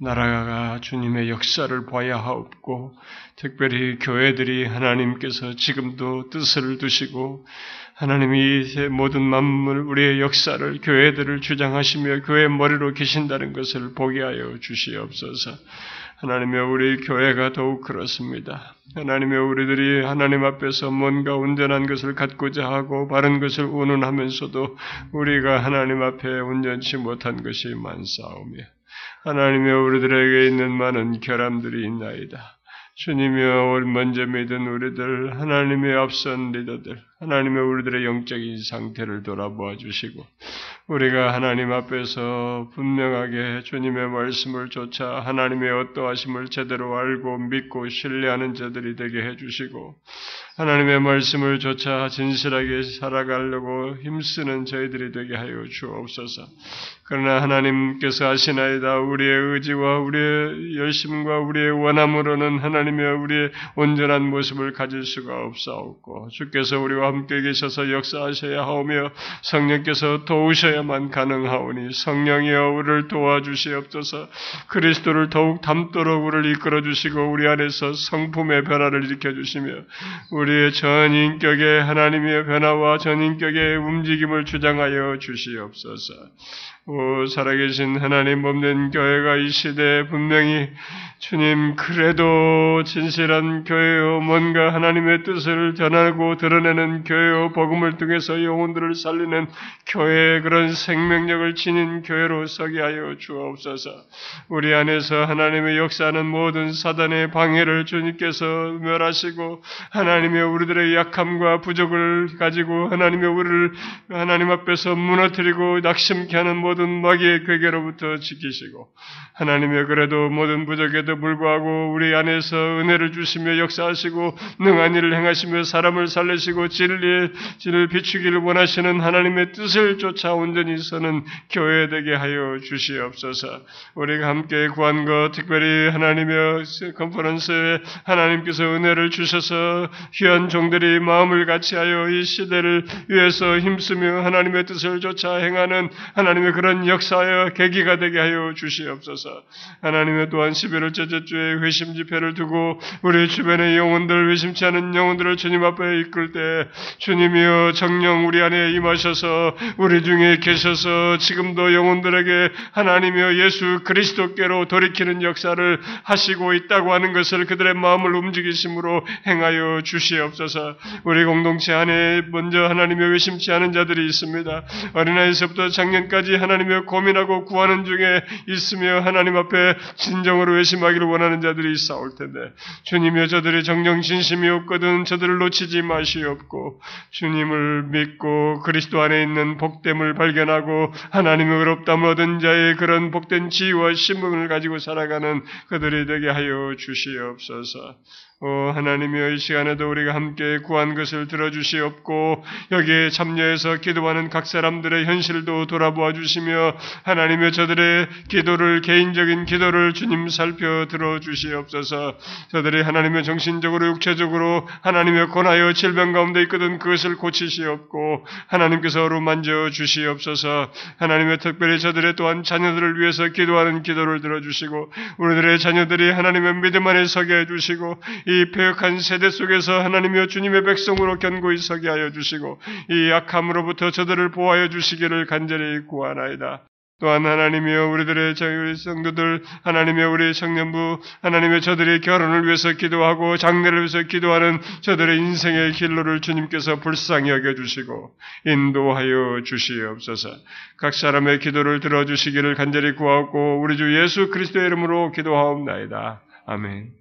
나라가 주님의 역사를 봐야 하옵고, 특별히 교회들이 하나님께서 지금도 뜻을 두시고, 하나님이 모든 만물, 우리의 역사를, 교회들을 주장하시며 교회 머리로 계신다는 것을 보게 하여 주시옵소서. 하나님의 우리 교회가 더욱 그렇습니다. 하나님의 우리들이 하나님 앞에서 뭔가 온전한 것을 갖고자 하고 바른 것을 운운하면서도 우리가 하나님 앞에 온전치 못한 것이 많사오며 하나님의 우리들에게 있는 많은 결함들이 있나이다. 주님이여 먼저 믿은 우리들, 하나님의 앞선 리더들, 하나님의 우리들의 영적인 상태를 돌아보아 주시고, 우리가 하나님 앞에서 분명하게 주님의 말씀을 쫓아 하나님의 어떠하심을 제대로 알고 믿고 신뢰하는 자들이 되게 해 주시고, 하나님의 말씀을 쫓아 진실하게 살아가려고 힘쓰는 저희들이 되게 하여 주옵소서. 그러나 하나님께서 하시나이다. 우리의 의지와 우리의 열심과 우리의 원함으로는 하나님의 우리의 온전한 모습을 가질 수가 없사옵고 주께서 우리와 함께 계셔서 역사하셔야 하오며 성령께서 도우셔야만 가능하오니 성령이여 우리를 도와주시옵소서 그리스도를 더욱 닮도록 우리를 이끌어 주시고 우리 안에서 성품의 변화를 일으켜 주시며 우리의 전 인격의 하나님의 변화와 전 인격의 움직임을 주장하여 주시옵소서. 오, 살아계신 하나님 몸된 교회가 이 시대에 분명히 주님 그래도 진실한 교회요 뭔가 하나님의 뜻을 전하고 드러내는 교회요 복음을 통해서 영혼들을 살리는 교회의 그런 생명력을 지닌 교회로 서게 하여 주옵소서. 우리 안에서 하나님의 역사하는 모든 사단의 방해를 주님께서 멸하시고 하나님의 우리들의 약함과 부족을 가지고 하나님의 우리를 하나님 앞에서 무너뜨리고 낙심케 하는 모든 마귀의 괴계로부터 지키시고 하나님의 그래도 모든 부족에도 불구하고 우리 안에서 은혜를 주시며 역사하시고 능한 일을 행하시며 사람을 살리시고 진리의 진을 비추기를 원하시는 하나님의 뜻을 쫓아 온전히 서는 교회 되게 하여 주시옵소서. 우리가 함께 구한 것 특별히 하나님의 컨퍼런스에 하나님께서 은혜를 주셔서 귀한 종들이 마음을 같이하여 이 시대를 위해서 힘쓰며 하나님의 뜻을 쫓아 행하는 하나님의 그런 역사의 계기가 되게 하여 주시옵소서. 하나님의 또한 11월 첫째 주에 회심 집회를 두고 우리 주변의 영혼들 회심치 않은 영혼들을 주님 앞에 이끌 때 주님이여 정령 우리 안에 임하셔서 우리 중에 계셔서 지금도 영혼들에게 하나님이여 예수 그리스도께로 돌이키는 역사를 하시고 있다고 하는 것을 그들의 마음을 움직이심으로 행하여 주시옵소서. 우리 공동체 안에 먼저 하나님의 회심치 않은 자들이 있습니다. 어린아이에서부터 작년까지 의 고민하고 구하는 중에 있으며 하나님 앞에 진정으로 회심하기를 원하는 자들이 있사올 텐데 주님여 저들이 정령 진심이 없거든 저들을 놓치지 마시옵고 주님을 믿고 그리스도 안에 있는 복됨을 발견하고 하나님의 의롭담을 얻은 자의 그런 복된 지위와 신분을 가지고 살아가는 그들이 되게 하여 주시옵소서. 오 하나님이여 이 시간에도 우리가 함께 구한 것을 들어주시옵고 여기에 참여해서 기도하는 각 사람들의 현실도 돌아보아 주시며 하나님의 저들의 기도를 개인적인 기도를 주님 살펴 들어주시옵소서. 저들이 하나님의 정신적으로 육체적으로 하나님의 권하여 질병 가운데 있거든 그것을 고치시옵고 하나님께서 어루만져 주시옵소서. 하나님의 특별히 저들의 또한 자녀들을 위해서 기도하는 기도를 들어주시고 우리들의 자녀들이 하나님의 믿음 안에 서게 해주시고 이 폐역한 세대 속에서 하나님여 주님의 백성으로 견고히 서게 하여 주시고 이 악함으로부터 저들을 보호하여 주시기를 간절히 구하나이다. 또한 하나님이여 우리들의 우리 성도들 하나님의 우리 청년부 하나님의 저들의 결혼을 위해서 기도하고 장례를 위해서 기도하는 저들의 인생의 길로를 주님께서 불쌍히 여겨 주시고 인도하여 주시옵소서. 각 사람의 기도를 들어 주시기를 간절히 구하고 우리 주 예수 그리스도의 이름으로 기도하옵나이다. 아멘.